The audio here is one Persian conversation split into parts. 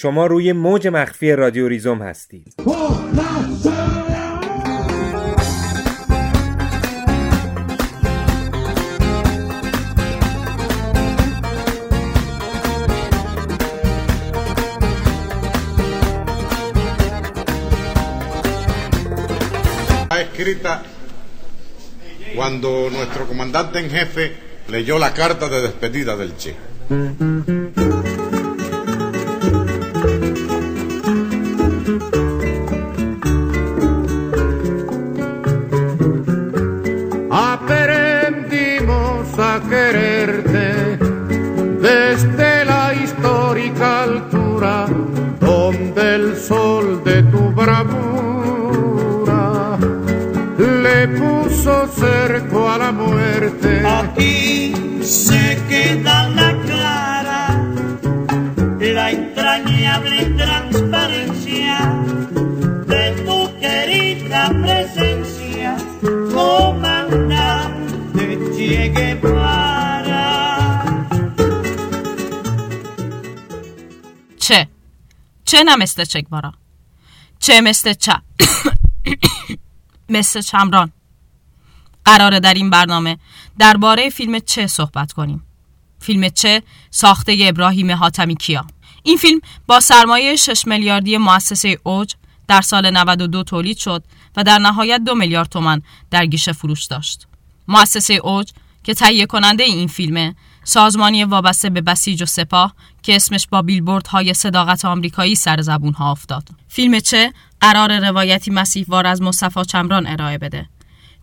شما روی موج مخفی رادیو ریزوم هستید escrita cuando nuestro comandante en jefe leyó la carta de despedida del Che. Puso cerco a la muerte. Aquí se queda la clara, la entrañable transparencia de tu querida presencia, comandante Che Guevara. چه چه نه مثل چگوارا چه مثل چه مثل چمران قراره در این برنامه درباره فیلم چه صحبت کنیم. فیلم چه؟ ساخته ابراهیم حاتمی کیا. این فیلم با سرمایه 6 میلیاردی مؤسسه اوج در سال 92 تولید شد و در نهایت دو میلیارد تومن در گیشه فروش داشت. مؤسسه اوج که تهیه کننده این فیلمه سازمانی وابسته به بسیج و سپاه که اسمش با بیلبوردهای صداقت آمریکایی سر زبون ها افتاد. فیلم چه؟ قرار روایتی مسیحوار از مصطفی چمران ارائه بده.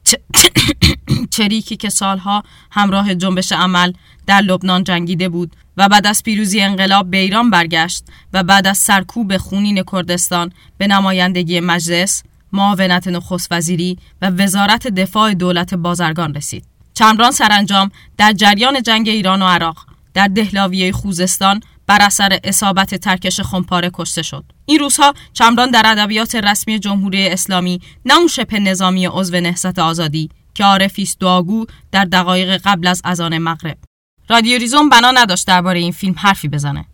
چریکی که سالها همراه جنبش عمل در لبنان جنگیده بود و بعد از پیروزی انقلاب به ایران برگشت و بعد از سرکوب خونین کردستان به نمایندگی مجلس، معاونت نخست وزیری و وزارت دفاع دولت بازرگان رسید. چمران سرانجام در جریان جنگ ایران و عراق در دهلاویه خوزستان بر اثر اصابت ترکش خمپاره کشته شد. این روزها چمران در ادبیات رسمی جمهوری اسلامی نه اون شبه نظامی عضو نهضت آزادی که عارفی است دعاگو در دقایق قبل از اذان مغرب. رادیو ریزون بنا نداشت درباره این فیلم حرفی بزنه.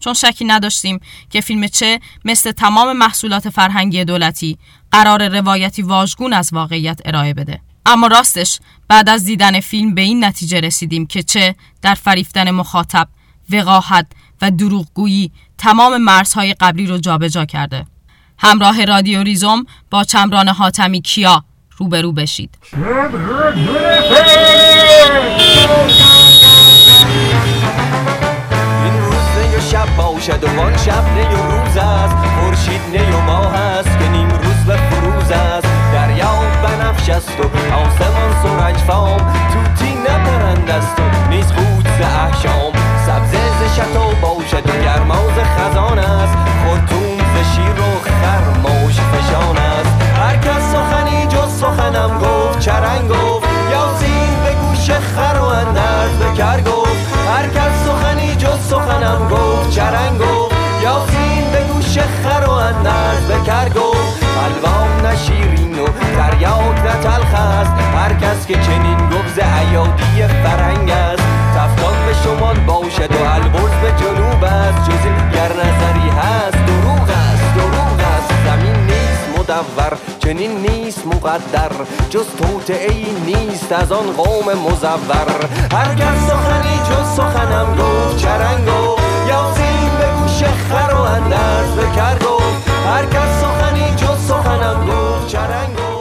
چون شکی نداشتیم که فیلم چه مثل تمام محصولات فرهنگی دولتی قرار روایتی واژگون از واقعیت ارائه بده. اما راستش بعد از دیدن فیلم به این نتیجه رسیدیم که چه در فریفتن مخاطب، وقاحت و دروغگویی تمام مرزهای قبلی رو جابجا کرده. همراه رادیو ریزوم با چمران حاتمی کیا روبرو بشید. این روز و شب باشد و آن شب نی و روز است خورشید نی و ماه است که نیم روز به فروز است دریا بنفش است و آسمان سرنج فام توتی نپرند است و نیز خود احشام سبزه ز شتو باشد و گرما ز خزان است. خورتوم ز شیر و خرماش فشان است. هر کس سخنی جز سخنم گفت چرنگ گفت. یاسین به گوش خر و اندرز به کر گفت. هر کس سخنی جز سخنم گفت چرنگ گفت. یاسین به گوش خر و اندرز به کر گفت. حلوا نشیرین و تریاک نه تلخ است. هر کس که چنین گفت ز ایادی فرنگ است. شمال باشد و البرز به جنوب است. جز این گر نظری هست دروغ است دروغ است. زمین نیست مدور چنین نیست مقدر. جز توطئه ای نیست از آن قوم مزور. هر کس سخنی جز سخنم گفت چرند گفت یاسین به گوش خر و اندرز به کر گفت هر کس سخنی جز سخنم گفت چرند و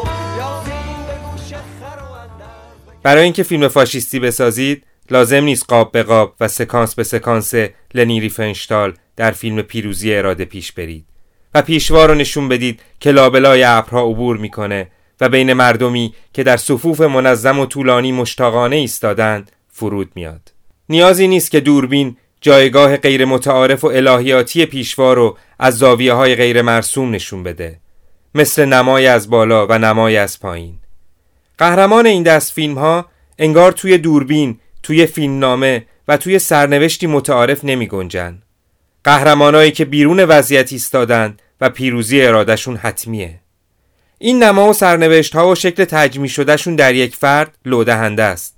برای اینکه فیلم فاشیستی بسازید لازم نیست قاب به قاب و سکانس به سکانس لنی ریفنشتال در فیلم پیروزی اراده پیش برید و پیشوا رو نشون بدید که لابلای ابرها عبور می‌کنه و بین مردمی که در صفوف منظم و طولانی مشتاقانه ایستادند فرود میاد. نیازی نیست که دوربین جایگاه غیر متعارف و الهیاتی پیشوا رو از زاویه های غیر مرسوم نشون بده مثل نمای از بالا و نمای از پایین. قهرمان این دست فیلم ها انگار توی دوربین، توی فیلمنامه و توی سرنوشتی متعارف نمی گنجن. قهرمانایی که بیرون وضعیت ایستادن و پیروزی ارادشون حتمیه. این نما و سرنوشت ها و شکل تجمی شدهشون در یک فرد لودهنده است.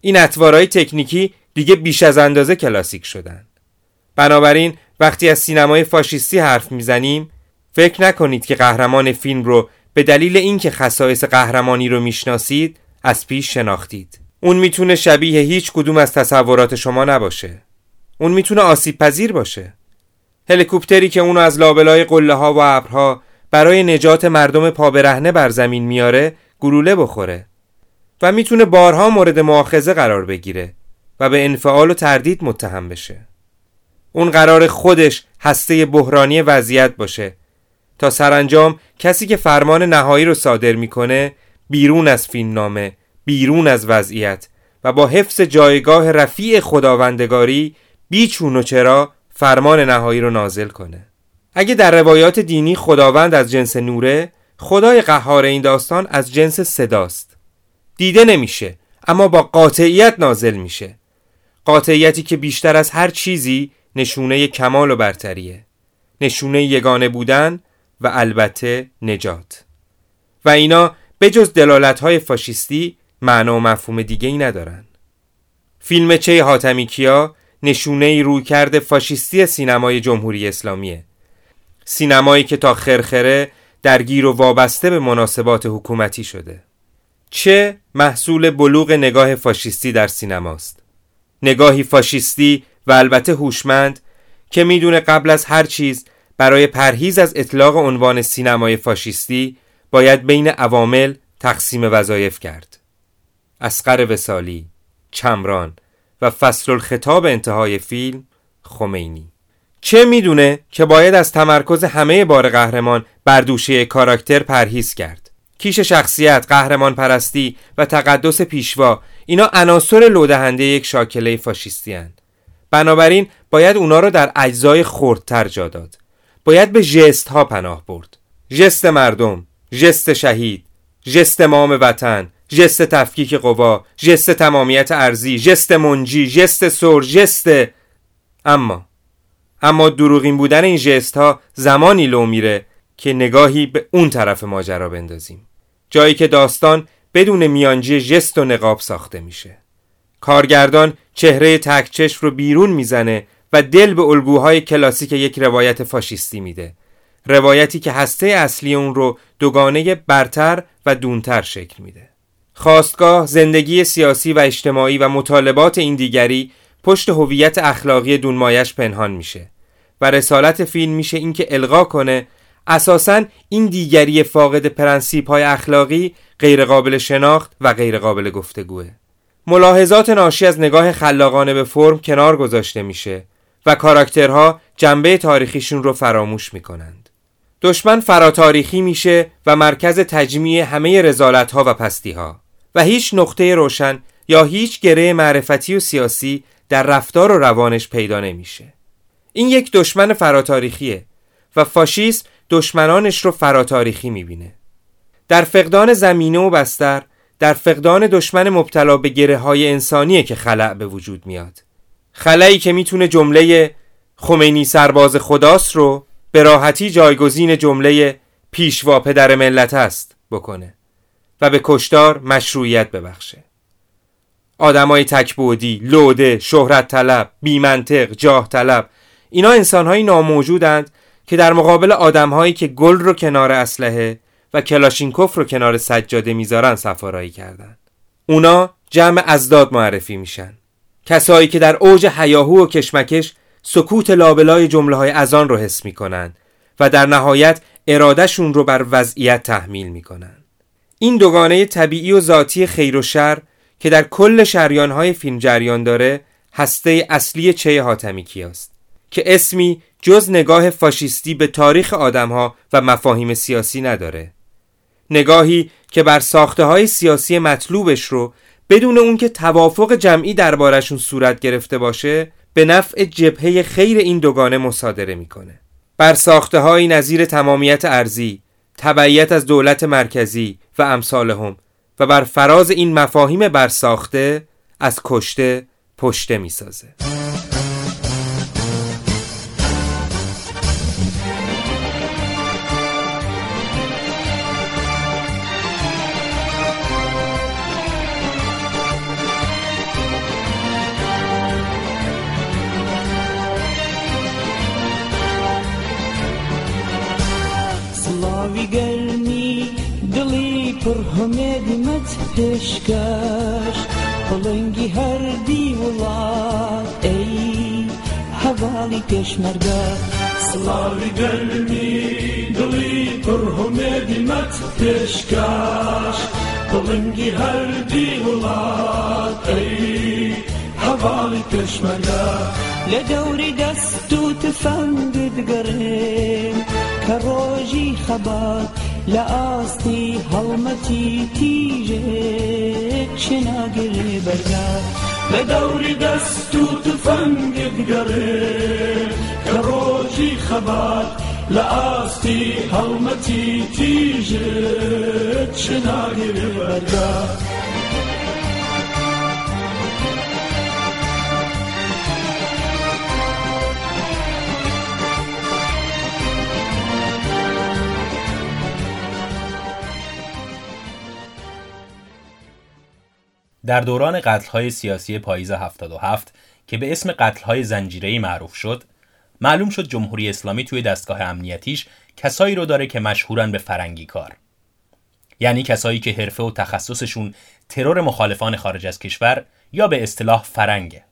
این اطوارهای تکنیکی دیگه بیش از اندازه کلاسیک شدن. بنابراین وقتی از سینمای فاشیستی حرف می‌زنیم فکر نکنید که قهرمان فیلم رو به دلیل اینکه خصایص قهرمانی رو می‌شناسید از پیش شناختید اون می‌تونه شبیه هیچ کدوم از تصورات شما نباشه. اون می‌تونه آسیب پذیر باشه. هلیکوپتری که اونو از لابلای قله ها و ابرها برای نجات مردم پابرهنه بر زمین میاره گلوله بخوره. و می‌تونه بارها مورد مؤاخذه قرار بگیره و به انفعال و تردید متهم بشه. اون قرار خودش هسته بحرانی وضعیت باشه تا سرانجام کسی که فرمان نهایی رو صادر می‌کنه بیرون از فیلم نامه بیرون از وضعیت و با حفظ جایگاه رفیع خداوندگاری بیچون و چرا فرمان نهایی رو نازل کنه. اگه در روایات دینی خداوند از جنس نوره خدای قهار این داستان از جنس صداست. دیده نمیشه اما با قاطعیت نازل میشه. قاطعیتی که بیشتر از هر چیزی نشونه کمال و برتریه. نشونه یگانه بودن و البته نجات. و اینا به جز دلالت های فاشیستی معنا و مفهوم دیگه ای ندارن. فیلم چه حاتمی کیا نشونه ای روی کرده فاشیستی سینمای جمهوری اسلامیه. سینمایی که تا خرخره درگیر و وابسته به مناسبات حکومتی شده. چه محصول بلوغ نگاه فاشیستی در سینماست. نگاهی فاشیستی و البته هوشمند که می‌دونه قبل از هر چیز برای پرهیز از اطلاق عنوان سینمای فاشیستی باید بین عوامل تقسیم وظایف کرد. اسقر وسالی چمران و فصل الخطاب انتهای فیلم خمینی. چه می‌دونه که باید از تمرکز همه بار قهرمان بر دوشه کاراکتر پرهیز کرد؟ کیش شخصیت، قهرمان پرستی و تقدس پیشوا اینا عناصر لودهنده یک شاکله فاشیستی هن. بنابراین باید اونا رو در اجزای خردتر جا داد. باید به ژست ها پناه برد. ژست مردم ژست شهید ژست مام وطن ژست تفکیک قوا ژست تمامیت ارزی ژست منجی ژست سر ژست اما اما دروغین بودن این ژست ها زمانی لو میره که نگاهی به اون طرف ماجرا بندازیم. جایی که داستان بدون میانجی ژست و نقاب ساخته میشه. کارگردان چهره تکچش رو بیرون می‌زنه و دل به الگوهای کلاسیک یک روایت فاشیستی میده. روایتی که هسته اصلی اون رو دوگانه برتر و دونتر شکل میده. خواستگاه زندگی سیاسی و اجتماعی و مطالبات این دیگری پشت هویت اخلاقی دونمایش پنهان میشه و رسالت فیلم میشه اینکه القا کنه اساسا این دیگری فاقد پرنسیپ های اخلاقی غیرقابل شناخت و غیرقابل گفتگوه. ملاحظات ناشی از نگاه خلاقانه به فرم کنار گذاشته میشه و کاراکترها جنبه تاریخیشون رو فراموش می‌کنند. دشمن فراتاریخی میشه و مرکز تجمیع همه رزالت ها و پستی ها و هیچ نقطه روشن یا هیچ گره معرفتی و سیاسی در رفتار و روانش پیدا نمیشه. این یک دشمن فراتاریخیه و فاشیسم دشمنانش رو فراتاریخی می‌بینه. در فقدان زمینه و بستر در فقدان دشمن مبتلا به گره های انسانیه که خلع به وجود میاد. خلایی که می‌تونه جمله خمینی سرباز خداست رو به راحتی جایگزین جمله پیشوا پدر ملت است بکنه. و به کشتار مشروعیت ببخشه. آدمای تکبودی، لوده، شهرت طلب، بیمنطق، جاه طلب اینا انسانهایی ناموجودند که در مقابل آدمهایی که گل رو کنار اسلحه و کلاشینکوف رو کنار سجاده می‌ذارن سفارایی کردند. اونا جمع ازداد معرفی میشن. کسایی که در اوج حیاهو و کشمکش سکوت لابلای جمله های ازان رو حس می‌کنن و در نهایت ارادهشون رو بر وضعیت تحمیل می‌کنن. این دوگانه طبیعی و ذاتی خیر و شر که در کل شریان های فیلم جریان داره هسته اصلی چه حاتمی کیاست؟ که اسمی جز نگاه فاشیستی به تاریخ آدمها و مفاهیم سیاسی نداره. نگاهی که بر ساخته های سیاسی مطلوبش رو بدون اون که توافق جمعی دربارشون صورت گرفته باشه به نفع جبهه خیر این دوگانه مصادره می‌کنه. بر ساخته های نظیر تمامیت ارزی تبعیت از دولت مرکزی و امثالهم و بر فراز این مفاهیم برساخته از کشته پشته می‌سازه. دڵی پڕ هەمێدمەت پێشکەش بڵنگی هەردی وڵات ئەی هەواڵی پێشمەرگە. سلاوی گەرمی دڵی پڕ هەمێدمەت پێشکەش بڵنگی هەردی وڵات ئەی هەواڵی پێشمەرگە. لە دەوری دەست و تفەنگت گەڕێن کە ڕۆژی خەبات لە ئاستی هەڵمەتی تیژێک شناگرێ بەرگا. لە دەوری دەست و تفەنگت گەڕێ کە ڕۆژی خەبات لە ئاستی هەڵمەتی تیژێت شناگرێ بەرگا. در دوران قتل‌های سیاسی پاییز 77 که به اسم قتل‌های زنجیره‌ای معروف شد، معلوم شد جمهوری اسلامی توی دستگاه امنیتیش کسایی رو داره که مشهورن به فرنگی کار. یعنی کسایی که حرفه و تخصصشون ترور مخالفان خارج از کشور یا به اصطلاح فرنگه.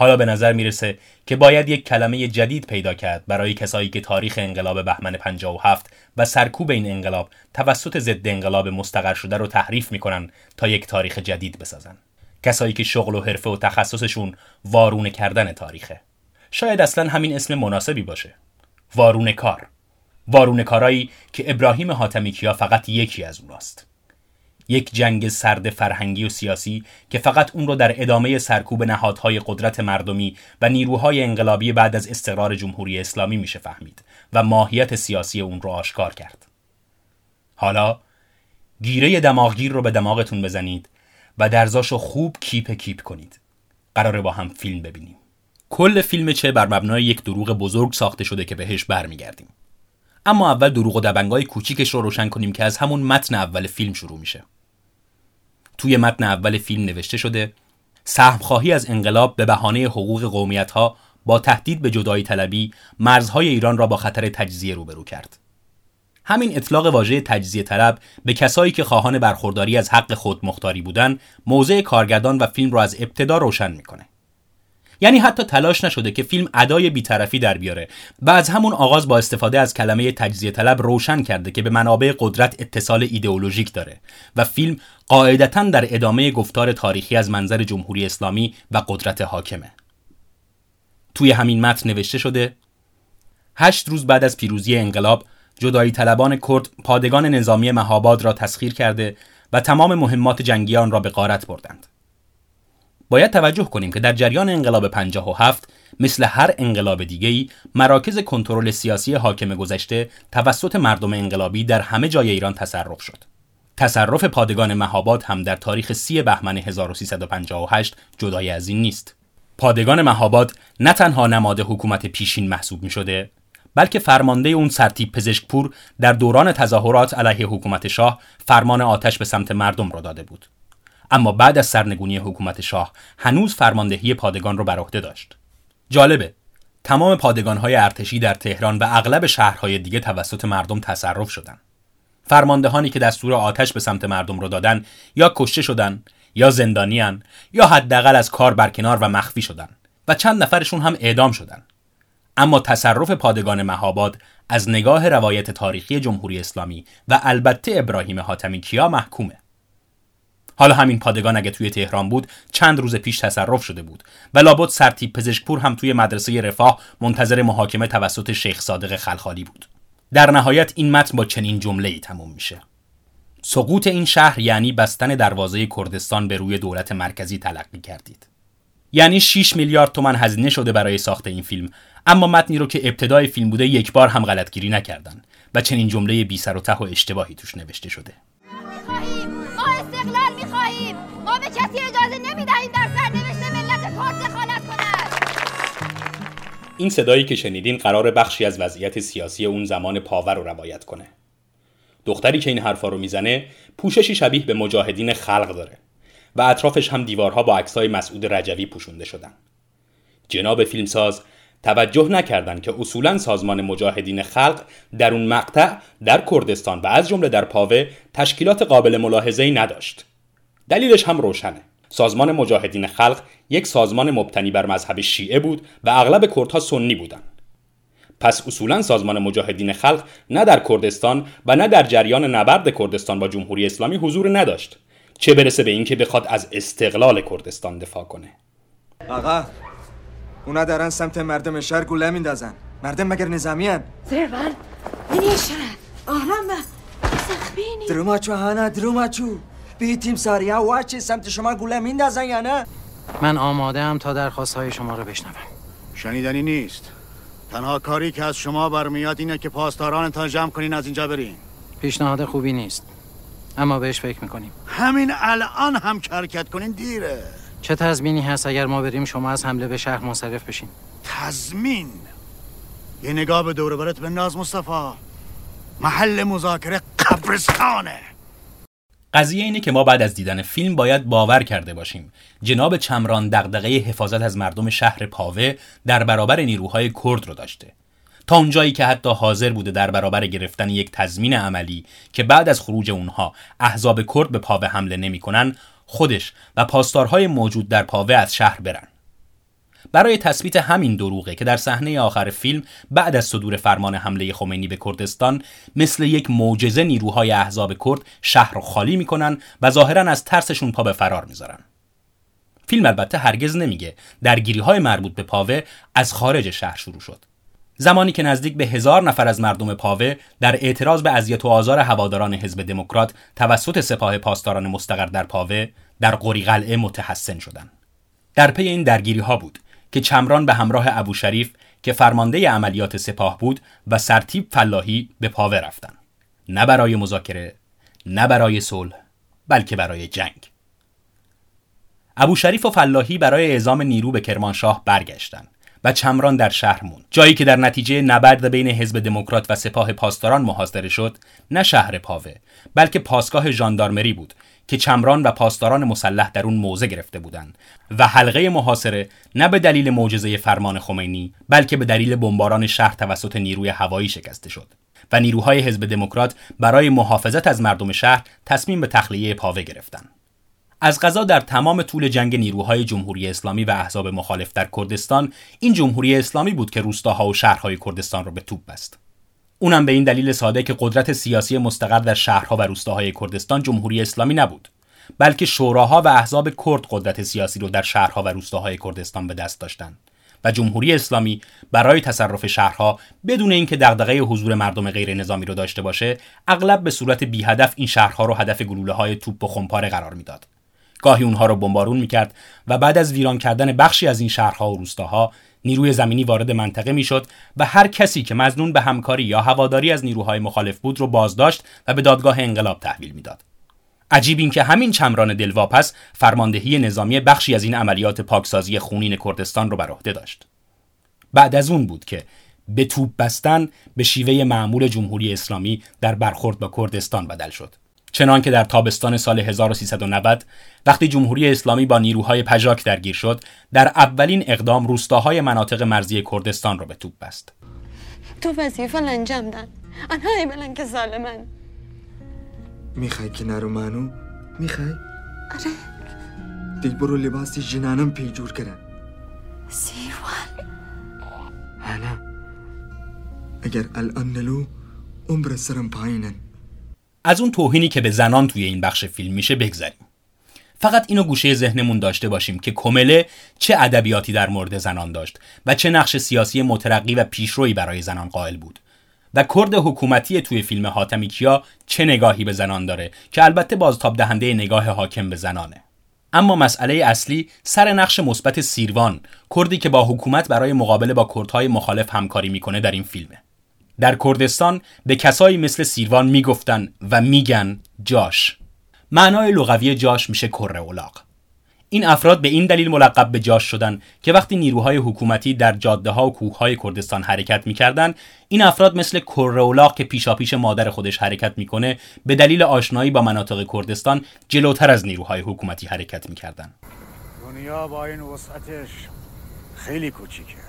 حالا به نظر می‌رسه که باید یک کلمه جدید پیدا کرد برای کسایی که تاریخ انقلاب بهمن 57 و سرکوب این انقلاب توسط ضد انقلاب مستقر شده رو تحریف می‌کنن تا یک تاریخ جدید بسازن. کسایی که شغل و حرفه و تخصصشون وارونه کردن تاریخه. شاید اصلا همین اسم مناسبی باشه. وارونه کار. وارونه کارایی که ابراهیم حاتمی کیا فقط یکی از اوناست. یک جنگ سرد فرهنگی و سیاسی که فقط اون رو در ادامه سرکوب نهادهای قدرت مردمی و نیروهای انقلابی بعد از استقرار جمهوری اسلامی میشه فهمید و ماهیت سیاسی اون رو آشکار کرد. حالا گیره دماغگیر رو به دماغتون بزنید و درزاشو خوب کیپ کیپ کنید. قراره با هم فیلم ببینیم. کل فیلم چه بر مبنای یک دروغ بزرگ ساخته شده که بهش برمیگردیم. اما اول دروغ و دبنگای کوچیکش رو روشن کنیم که از همون متن اول فیلم شروع میشه. توی متن اول فیلم نوشته شده سهمخواهی از انقلاب به بهانه حقوق قومیت ها با تهدید به جدایی طلبی مرزهای ایران را با خطر تجزیه روبرو کرد. همین اطلاق واژه تجزیه طلب به کسایی که خواهان برخورداری از حق خود مختاری بودن موضع کارگردان و فیلم را از ابتدا روشن می‌کنه. یعنی حتی تلاش نشده که فیلم ادای بیطرفی در بیاره. و از همون آغاز با استفاده از کلمه تجزیه طلب روشن کرده که به منابع قدرت اتصال ایدئولوژیک داره و فیلم قاعدتا در ادامه گفتار تاریخی از منظر جمهوری اسلامی و قدرت حاکمه. توی همین متن نوشته شده هشت روز بعد از پیروزی انقلاب جدایی طلبان کرد پادگان نظامی مهاباد را تسخیر کرده و تمام مهمات جنگی آن را به غارت بردند. باید توجه کنیم که در جریان انقلاب 57 مثل هر انقلاب دیگه‌ای مراکز کنترل سیاسی حاکم گذشته توسط مردم انقلابی در همه جای ایران تصرف شد. تصرف پادگان مهاباد هم در تاریخ 30 بهمن 1358 جدای از این نیست. پادگان مهاباد نه تنها نماد حکومت پیشین محسوب می شده بلکه فرمانده اون سرتیب پزشکپور در دوران تظاهرات علیه حکومت شاه فرمان آتش به سمت مردم را داده بود. اما بعد از سرنگونی حکومت شاه هنوز فرماندهی پادگان رو بر عهده داشت. جالبه تمام پادگانهای ارتشی در تهران و اغلب شهرهای دیگه توسط مردم تصرف شدن. فرماندهانی که دستور آتش به سمت مردم رو دادن یا کشته شدن یا زندانیان یا حداقل از کار برکنار و مخفی شدن و چند نفرشون هم اعدام شدن. اما تصرف پادگان مهاباد از نگاه روایت تاریخی جمهوری اسلامی و البته ابراهیم حاتمی کیا محکومه. حالا همین پادگان اگه توی تهران بود چند روز پیش تصرف شده بود و لابد سرتیب پزشکپور هم توی مدرسه رفاه منتظر محاکمه توسط شیخ صادق خلخالی بود. در نهایت این متن با چنین جمله ای تموم میشه. سقوط این شهر یعنی بستن دروازه کردستان به روی دولت مرکزی تلقی کردید. یعنی 6 میلیارد تومن هزینه شده برای ساخت این فیلم اما متنی رو که ابتدای فیلم بوده یک بار هم غلطگیری نکردن و چنین جمله بی سر و ته و اشتباهی توش نوشته شده. ما به کسی اجازه نمی‌دهیم در سرنوشت ملت کرد دخالت کند. این صدایی که شنیدین قرار بخشی از وضعیت سیاسی اون زمان پاور رو روایت کنه. دختری که این حرفا رو می‌زنه پوششی شبیه به مجاهدین خلق داره و اطرافش هم دیوارها با عکسای مسعود رجوی پوشونده شدن. جناب فیلمساز توجه نکردند که اصولا سازمان مجاهدین خلق در اون مقطع در کردستان و از جمله در پاوه تشکیلات قابل ملاحظه‌ای نداشت. دلیلش هم روشنه. سازمان مجاهدین خلق یک سازمان مبتنی بر مذهب شیعه بود و اغلب کردها سنی بودند. پس اصولا سازمان مجاهدین خلق نه در کردستان و نه در جریان نبرد کردستان با جمهوری اسلامی حضور نداشت چه برسه به اینکه بخواد از استقلال کردستان دفاع کنه. آقا اونا دارن سمت مردم شهر گوله میندازن. مردم مگر نظامی هن زربان آرام سخبینی دروماچو هانا دروماچو. بیتیم ساریا واچی سمت شما گوله میندازن یا نه؟ من آماده هم تا درخواست های شما رو بشنوم. شنیدنی نیست. تنها کاری که از شما برمیاد اینه که پاسدارانتان جمع کنین از اینجا برین. پیشنهاد خوبی نیست. اما بهش فکر می‌کنیم. همین الان هم حرکت کنین دیره. چه تضمینی هست اگر ما بریم شما از حمله به شهر منصرف بشین؟ تضمین؟ یه نگاه به دور برت ناز مصطفی. محل مذاکره قبرستانه. قضیه اینه که ما بعد از دیدن فیلم باید باور کرده باشیم. جناب چمران دغدغه حفاظت از مردم شهر پاوه در برابر نیروهای کرد رو داشته. تا اونجایی که حتی حاضر بوده در برابر گرفتن یک تضمین عملی که بعد از خروج اونها احزاب کرد به پاوه حمله نمی‌کنن خودش و پاسدارهای موجود در پاوه از شهر برن. برای تثبیت همین دروغه که در صحنه آخر فیلم بعد از صدور فرمان حمله خمینی به کردستان مثل یک معجزه نیروهای احزاب کرد شهر رو خالی می‌کنن و ظاهرا از ترسشون پا به فرار می‌ذارن. فیلم البته هرگز نمیگه درگیری های مربوط به پاوه از خارج شهر شروع شد. زمانی که نزدیک به هزار نفر از مردم پاوه در اعتراض به اذیت و آزار هواداران حزب دموکرات توسط سپاه پاسداران مستقر در پاوه در قری قلعه متحسن شدند. در پی این درگیری ها بود. که چمران به همراه ابو شریف که فرمانده عملیات سپاه بود و سرتیب فلاحی به پاوه رفتند. نه برای مذاکره، نه برای صلح، بلکه برای جنگ. ابو شریف و فلاحی برای اعزام نیرو به کرمانشاه برگشتند. و چمران در شهر موند جایی که در نتیجه نبرد بین حزب دموکرات و سپاه پاسداران محاصره شد نه شهر پاوه بلکه پاسگاه ژاندارمری بود که چمران و پاسداران مسلح در اون موضع گرفته بودند و حلقه محاصره نه به دلیل معجزه فرمان خمینی بلکه به دلیل بمباران شهر توسط نیروی هوایی شکسته شد و نیروهای حزب دموکرات برای محافظت از مردم شهر تصمیم به تخلیه پاوه گرفتند. از غذا در تمام طول جنگ نیروهای جمهوری اسلامی و احزاب مخالف در کردستان این جمهوری اسلامی بود که روستاها و شهرهای کردستان را به توپ بست. اونم به این دلیل ساده که قدرت سیاسی مستقر در شهرها و روستاهای کردستان جمهوری اسلامی نبود بلکه شوراها و احزاب کرد قدرت سیاسی رو در شهرها و روستاهای کردستان به دست داشتند و جمهوری اسلامی برای تصرف شهرها بدون اینکه دغدغه حضور مردم غیر نظامی رو داشته باشه اغلب به صورت بی هدف این شهرها رو هدف گلوله های توپ و خمپاره قرار می‌داد. گاهی اونها رو بمبارون می‌کرد و بعد از ویران کردن بخشی از این شهرها و روستاها نیروی زمینی وارد منطقه می‌شد و هر کسی که مزنون به همکاری یا هواداری از نیروهای مخالف بود رو بازداشت و به دادگاه انقلاب تحویل می‌داد. عجیب این که همین چمران دلواپس فرماندهی نظامی بخشی از این عملیات پاکسازی خونین کردستان رو بر عهده داشت. بعد از اون بود که به توپ بستن به شیوه معمول جمهوری اسلامی در برخورد با کردستان بدل شد. چنان که در تابستان سال 1390 وقتی جمهوری اسلامی با نیروهای پژاک درگیر شد در اولین اقدام روستاهای مناطق مرزی کردستان را به توپ بست. تو وظیفه انجام دن. آنهایی بلن که ظالمن. می‌خوای که نرو منو؟ می‌خوای؟ آره. دیگه برو لباسی جنانم پیجور کرن سیروان. هلا اگر الان نلو عمر سرم پایینن. از اون توهینی که به زنان توی این بخش فیلم میشه بگذریم. فقط اینو گوشه ذهنمون داشته باشیم که کمله چه ادبیاتی در مورد زنان داشت و چه نقش سیاسی مترقی و پیشرویی برای زنان قائل بود و کرد حکومتی توی فیلم حاتمی کیا چه نگاهی به زنان داره که البته بازتاب دهنده نگاه حاکم به زنانه. اما مسئله اصلی سر نقش مثبت سیروان کردی که با حکومت برای مقابله با کردهای مخالف همکاری می‌کنه در این فیلمه. در کردستان به کسایی مثل سیروان می‌گفتن و میگن جاش. معنای لغوی جاش میشه کره اولاق این افراد به این دلیل ملقب به جاش شدن که وقتی نیروهای حکومتی در جاده ها و کوه های کردستان حرکت می‌کردن این افراد مثل کره اولاق که پیشاپیش مادر خودش حرکت می‌کنه به دلیل آشنایی با مناطق کردستان جلوتر از نیروهای حکومتی حرکت می‌کردن. دنیا با این وسعتش خیلی کوچیکه.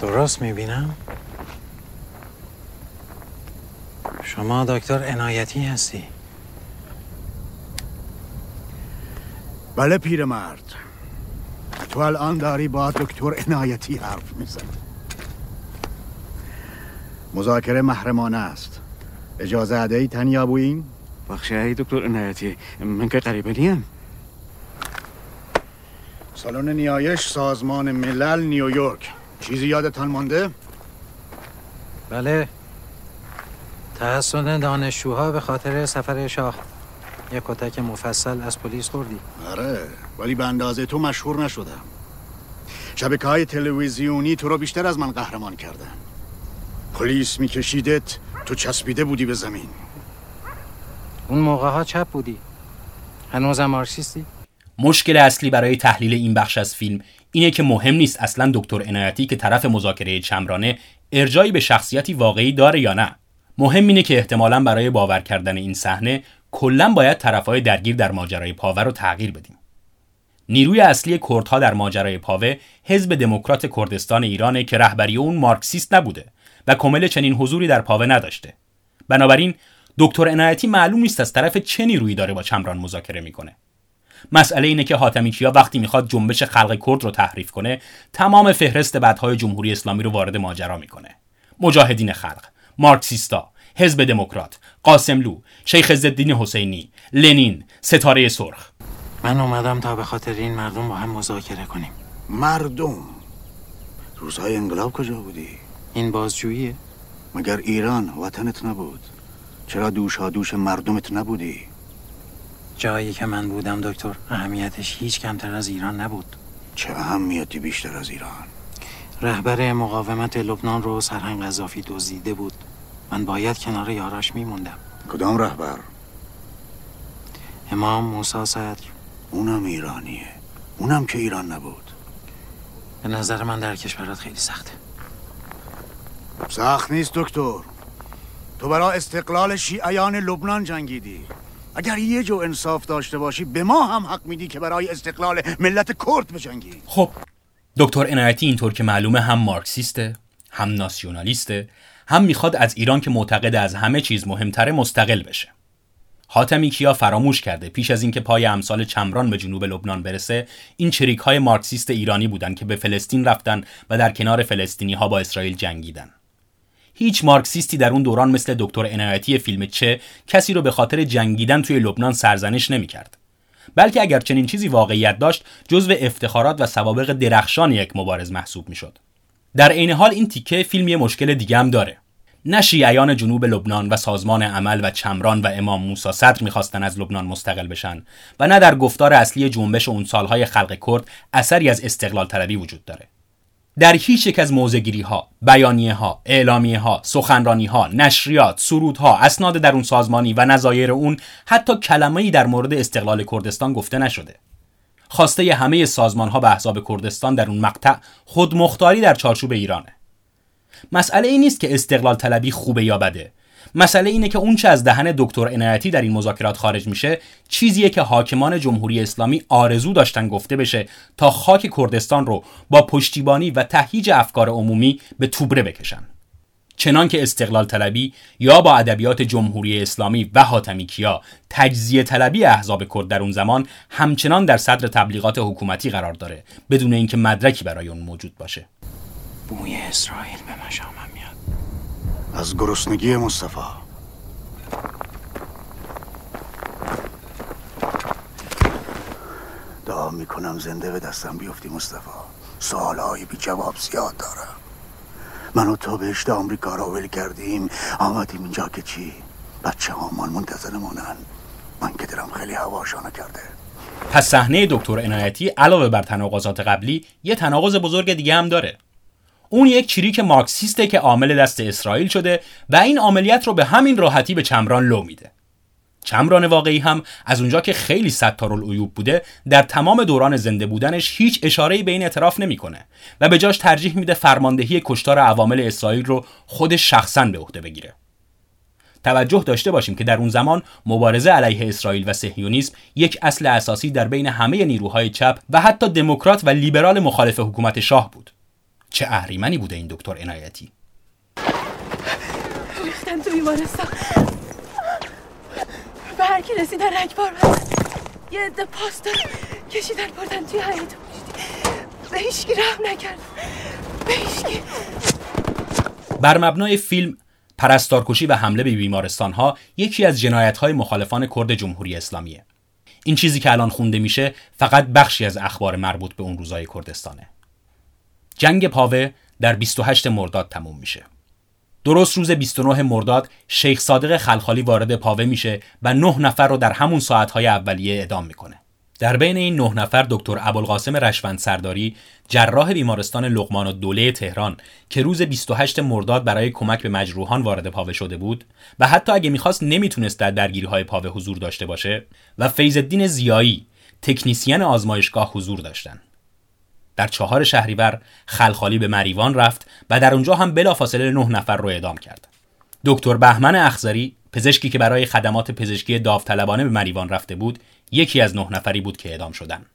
درست می‌بینم؟ شما دکتر عنایتی هستی. بله پیرمرد. تو الان داری با دکتر عنایتی حرف می‌زنی. مذاکره محرمانه است. اجازه ای تنیا بوین؟ بخشی ای دکتر عنایتی من که قریبه نیم. سالن نیایش سازمان ملل نیویورک. چیزی یادتان مانده؟ بله. تحسن دانشجوها به خاطر سفر شاه. یک کتک مفصل از پلیس خوردی. آره ولی به اندازه تو مشهور نشدم. شبکه های تلویزیونی تو رو بیشتر از من قهرمان کردن. پلیس میکشیدت تو چسبیده بودی به زمین. اون موقع ها چپ بودی. هنوزم مارکسیستی مشکل اصلی برای تحلیل این بخش از فیلم اینه که مهم نیست اصلا دکتر عنایتی که طرف مذاکره چمرانه ارجایی به شخصیتی واقعی داره یا نه. مهم اینه که احتمالا برای باور کردن این صحنه کلا باید طرفهای درگیر در ماجرای پاوه رو تغییر بدیم. نیروی اصلی کردها در ماجرای پاوه حزب دموکرات کردستان ایرانه که رهبری اون مارکسیست نبوده و کمل چنین حضوری در پاوه نداشته. بنابراین دکتر عنایتی معلوم نیست از طرف چه نیرویی داره با چمران مذاکره می‌کنه. مسئله اینه که حاتمی کیا وقتی می‌خواد جنبش خلق کرد رو تحریف کنه تمام فهرست بعدهای جمهوری اسلامی رو وارد ماجرا می‌کنه. مجاهدین خلق مارکسیستا حزب دموکرات قاسملو شیخ عزالدین حسینی لنین ستاره سرخ. من اومدم تا به خاطر این مردم با هم مذاکره کنیم. مردم؟ روزهای انقلاب کجا بودی؟ این بازجوییه. مگر ایران وطنت نبود؟ چرا دوشا دوش مردمت نبودی؟ جایی که من بودم دکتر اهمیتش هیچ کمتر از ایران نبود. چه اهمیتی بیشتر از ایران؟ رهبر مقاومت لبنان رو سرهنگ قذافی دزدیده بود. من باید کنار یاراش میموندم. کدام رهبر؟ امام موسا صدر. اونم ایرانیه. اونم که ایران نبود. به نظر من در کشورات خیلی سخته. سخت نیست دکتر. تو برای استقلال شیعیان لبنان جنگیدی. اگر یه جو انصاف داشته باشی به ما هم حق میدی که برای استقلال ملت کرد بجنگی. خب دکتر عنایتی اینطور که معلومه هم مارکسیسته هم ناسیونالیسته هم می‌خواد از ایران که معتقد از همه چیز مهمتره مستقل بشه. حاتمی کیا فراموش کرده پیش از اینکه پای امثال چمران به جنوب لبنان برسه این چریک های مارکسیست ایرانی بودن که به فلسطین رفتن و در کنار فلسطینی ها با اسرائیل جنگیدن. هیچ مارکسیستی در اون دوران مثل دکتر عنایتی فیلم چه کسی رو به خاطر جنگیدن توی لبنان سرزنش نمی‌کرد. بلکه اگر چنین چیزی واقعیت داشت جزو افتخارات و سوابق درخشان یک مبارز محسوب می‌شد. در عین حال این تیکه فیلم یه مشکل دیگه هم داره. نه شیعیان جنوب لبنان و سازمان عمل و چمران و امام موسی صدر می‌خواستن از لبنان مستقل بشن و نه در گفتار اصلی جنبش اون سالهای خلق کرد اثری از استقلال طلبی وجود داره. در هیچ یک از موزگیری ها، بیانیه ها، اعلامیه ها، سخنرانی ها، نشریات، سرودها، اسناد در اون سازمانی و نظایر اون حتی کلمه‌ای در مورد استقلال کردستان گفته نشده. خواسته همه سازمان ها به احزاب کردستان در اون مقطع خودمختاری در چارچوب ایرانه. مسئله این نیست که استقلال طلبی خوبه یا بده مسئله اینه که اونچه از دهن دکتر عنایتی در این مذاکرات خارج میشه چیزیه که حاکمان جمهوری اسلامی آرزو داشتن گفته بشه تا خاک کردستان رو با پشتیبانی و تهییج افکار عمومی به توبره بکشن. چنان که استقلال طلبی یا با ادبیات جمهوری اسلامی و حاتمی کیا تجزیه طلبی احزاب کرد در اون زمان همچنان در صدر تبلیغات حکومتی قرار داره بدون اینکه مدرکی برای اون موجود باشه. بوی اسرائیل به میاد از گرسنگی مصطفی. دعا می‌کنم زنده به دستم بیفتی مصطفی. سوالهای بی جواب زیاد دارم. من و تو بهشت آمریکا را ول کردیم. آمدیم اینجا که چی؟ بچه هامان منتظرمونن من که درم خیلی هواشانه کرده پس صحنه دکتر عنایتی علاوه بر تناقضات قبلی یه تناقض بزرگ دیگه هم داره. اون یک چریک مارکسیسته که عامل دست اسرائیل شده و این عملیات رو به همین راحتی به چمران لو میده. چمران واقعی هم از اونجا که خیلی ستارالعیوب بوده در تمام دوران زنده بودنش هیچ اشاره‌ای به این اعتراف نمی‌کنه و به جاش ترجیح میده فرماندهی کشتار عوامل اسرائیل رو خودش شخصا به عهده بگیره. توجه داشته باشیم که در اون زمان مبارزه علیه اسرائیل و صهیونیسم یک اصل اساسی در بین همه نیروهای چپ و حتی دموکرات و لیبرال مخالف حکومت شاه بود. چه اهریمنی بوده این دکتر عنایتی؟ ریختن تو بیمارستان. به هر کی رسیدن رگبار یه عده پاستر کشیدن بردن توی حیاط به هیچکی رحم نکرد. به هیچکی. بر مبنای فیلم پرستارکشی و حمله به بیمارستان ها یکی از جنایت های مخالفان کرد جمهوری اسلامیه. این چیزی که الان خونده میشه فقط بخشی از اخبار مربوط به اون روزای کردستانه. جنگ پاوه در 28 مرداد تموم میشه درست روز 29 مرداد شیخ صادق خلخالی وارد پاوه میشه و نه نفر رو در همون ساعتهای اولیه اعدام می‌کنه در بین این نه نفر دکتر ابوالقاسم رشوند سرداری جراح بیمارستان لقمان و دوله تهران که روز 28 مرداد برای کمک به مجروحان وارد پاوه شده بود و حتی اگه می‌خواست نمی‌تونست در درگیری های پاوه حضور داشته باشه و فیضالدین زیایی تکنیسین آزمایشگاه حضور داشتند. در چهار شهریور خلخالی به مریوان رفت و در اونجا هم بلافاصله نه نفر رو اعدام کرد. دکتر بهمن اخزری پزشکی که برای خدمات پزشکی داوطلبانه به مریوان رفته بود یکی از نه نفری بود که اعدام شدند.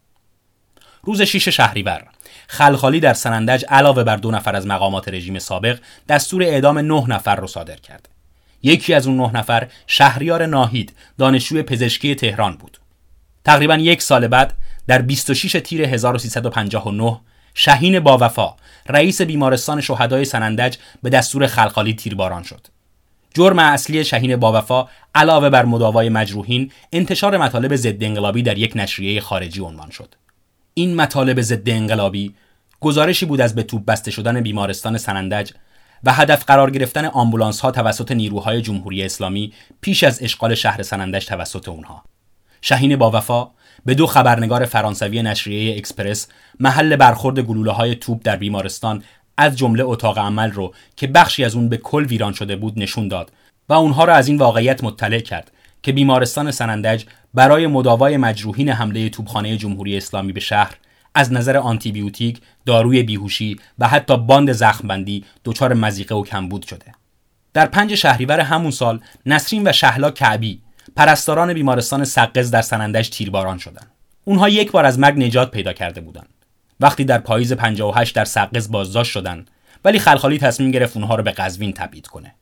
روز 6 شهریور خلخالی در سنندج علاوه بر دو نفر از مقامات رژیم سابق دستور اعدام نه نفر رو صادر کرد. یکی از اون نه نفر شهریار ناهید دانشجوی پزشکی تهران بود. تقریبا یک سال بعد در 26 تیر 1359 شهین باوفا رئیس بیمارستان شهدای سنندج به دستور خلخالی تیرباران شد. جرم اصلی شهین باوفا علاوه بر مداوای مجروحین انتشار مطالب ضد انقلابی در یک نشریه خارجی عنوان شد. این مطالب ضد انقلابی گزارشی بود از به توپ بسته شدن بیمارستان سنندج و هدف قرار گرفتن آمبولانس ها توسط نیروهای جمهوری اسلامی پیش از اشغال شهر سنندج توسط اونها. شهین باوفا به دو خبرنگار فرانسوی نشریه اکسپرس محل برخورد گلوله های توپ در بیمارستان از جمله اتاق عمل رو که بخشی از اون به کل ویران شده بود نشون داد و اونها را از این واقعیت مطلع کرد که بیمارستان سنندج برای مداوای مجروحین حمله توپخانه جمهوری اسلامی به شهر از نظر آنتیبیوتیک، داروی بیهوشی و حتی باند زخمبندی دچار مضیقه و کمبود شده. در پنج شهریور همون سال نسرین و شهلا کعبی پرستاران بیمارستان سقز در سنندج تیرباران شدند. اونها یک بار از مرگ نجات پیدا کرده بودند. وقتی در پاییز 58 در سقز بازداشت شدند ولی خلخالی تصمیم گرفت اونها رو به قزوین تبعید کنه.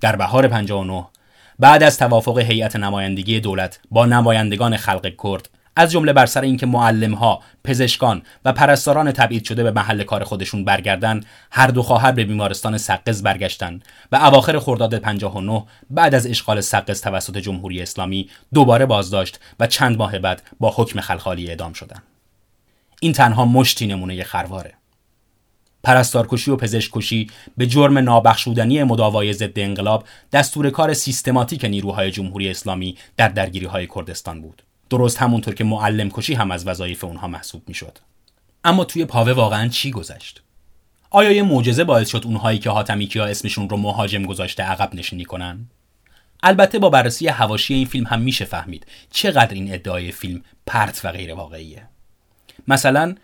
در بهار 59 بعد از توافق هیئت نمایندگی دولت با نمایندگان خلق کرد از جمله بر سر اینکه ها، پزشکان و پرستاران تبعید شده به محل کار خودشون برگردن هر دو خواهر به بیمارستان سقز برگشتن و اواخر خرداد 59 بعد از اشغال سقز توسط جمهوری اسلامی دوباره بازداشت و چند ماه بعد با حکم خلخالی اعدام شدند این تنها مشتی نمونه خرواره. پرستارکشی و پزشککشی به جرم نابخشودنی مداوای ضد انقلاب دستور کار سیستماتیک نیروهای جمهوری اسلامی در درگیری های کردستان بود. درست همونطور که معلم کشی هم از وظایف اونها محسوب می‌شد. اما توی پاوه واقعا چی گذشت؟ آیا یه معجزه باعث شد اونهایی که حاتمی کیا اسمشون رو مهاجم گذاشته عقب نشینی کنن؟ البته با بررسی هواشی این فیلم هم میشه فهمید چقدر این ادعای فیلم پرت و غیر واقعیه. مثلا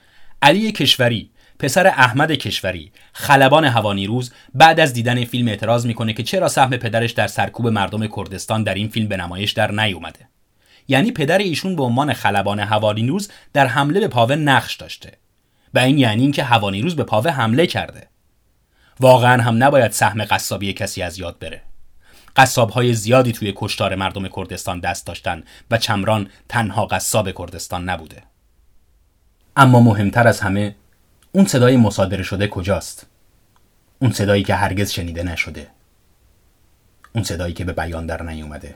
علی کشوری پسر احمد کشوری خلبان روز بعد از دیدن فیلم اعتراض می‌کنه که چرا سهم پدرش در سرکوب مردم کردستان در این فیلم به نمایش در نیومده. یعنی پدر ایشون به عنوان خلبان روز در حمله به پاوه نقش داشته. و این یعنی اینکه روز به پاوه حمله کرده. واقعا هم نباید سهم قصابی کسی از یاد بره. قصاب های زیادی توی کشتار مردم کردستان دست داشتن و چمران تنها قصاب کردستان نبوده. اما مهمتر از همه اون صدای مصادره شده کجاست؟ اون صدایی که هرگز شنیده نشده. اون صدایی که به بیان در نیومده.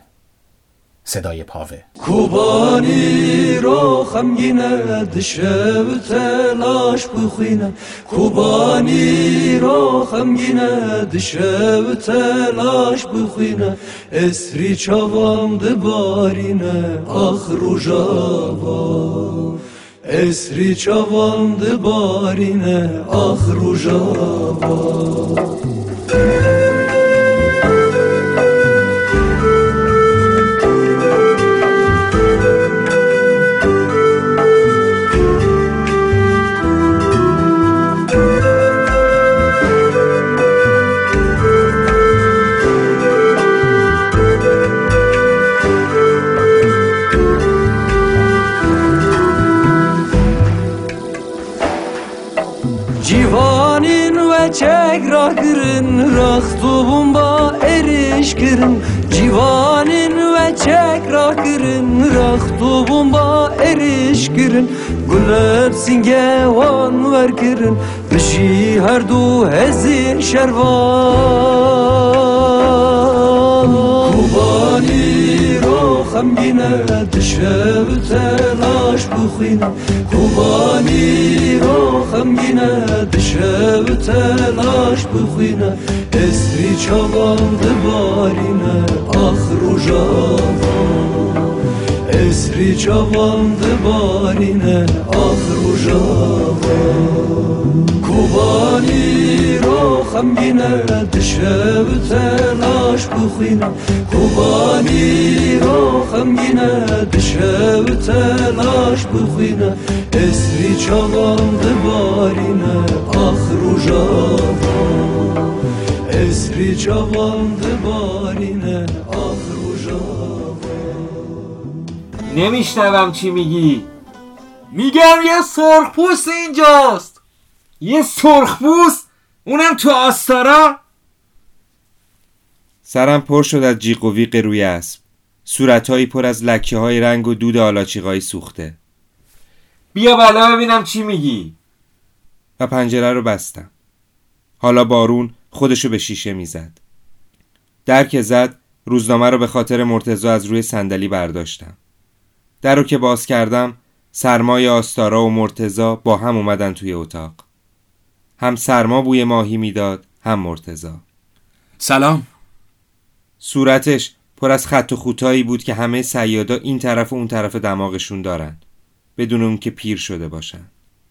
صدای پاوه. کوبانی رو خمگینه شب تلاش بخوینه. کوبانی رو خمگینه شب تلاش بخوینه. اسری چاوان بارینه آخ روژاوا اسری چاواند بارینه آخ روژاوا çek rakırın Rahtubun ba eriş kırın Civanin ve çek rakırın Rahtubun ba eriş kırın Güler singevan ver kırın Bişi her du hezin şervan رو خمگینه دشه و تلاش بخوینه کوبانی رو خمگینه دشه و تلاش بخوینه اسری چوان دبارینه آخر و جوان اسری چوان دبارینه آخر و جوان کوبانی رو خمگینه دشه و تلاش بخوینه کوبانی رو خمگینه دشه و تلاش بخوینه اسری چوان دبارینه آخر و جوان نمیشنوم چی میگی. میگم یه سرخپوست اینجاست. یه سرخپوست؟ اونم تو آستارا؟ سرم پر شد از جیغ و ویق روی اسب. صورتهایی پر از لکه های رنگ و دود آلاچیقای سوخته. بیا بالا ببینم چی میگی. و پنجره رو بستم. حالا بارون خودشو به شیشه می‌زد. در که زد روزنامه رو به خاطر مرتزا از روی صندلی برداشتم. در رو که باز کردم سرمای آستارا و مرتزا با هم اومدن توی اتاق. هم سرما بوی ماهی می‌داد هم مرتزا. سلام. صورتش پر از خط و خوتایی بود که همه سیادا این طرف و اون طرف دماغشون دارن بدون اون که پیر شده باشن.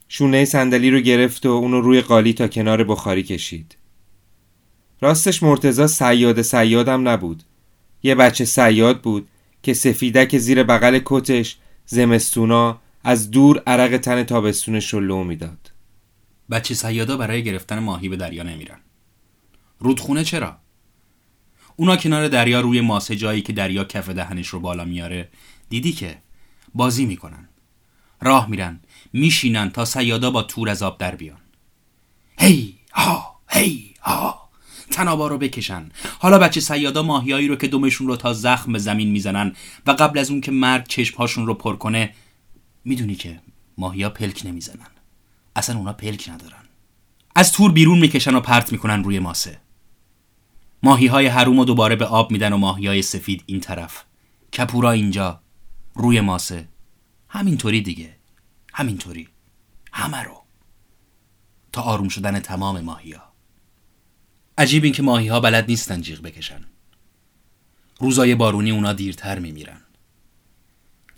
شونه صندلی رو گرفت و اونو روی قالی تا کنار بخاری کشید. راستش مرتزا سیاد سیادم نبود. یه بچه سیاد بود که سفیدک زیر بغل کتش زمستونا از دور عرق تن تابستونش رو لو می‌داد. بچه سیادا برای گرفتن ماهی به دریا نمیرن. رودخونه چرا؟ اونا کنار دریا روی ماسه جایی که دریا کف دهنش رو بالا میاره دیدی که بازی می‌کنن. راه میرن میشینن تا سیادا با تور از آب در بیان. هی ها هی ها. تنابا رو بکشن. حالا بچه سیادا ماهیایی رو که دمشون رو تا زخم به زمین می‌زنن و قبل از اون که مرگ چشمهاشون رو پر کنه می‌دونی که ماهیا پلک نمی‌زنن. اصلا اونا پلک ندارن. از تور بیرون می‌کشن و پرت می‌کنن روی ماسه. ماهی های حروم رو دوباره به آب میدن و ماهی های سفید این طرف. کپورا اینجا روی ماسه. همینطوری دیگه. همینطوری. همه رو. تا آروم شدن تمام ماهی ها عجیب این که ماهی ها بلد نیستن جیغ بکشن. روزای بارونی اونا دیرتر میمیرن.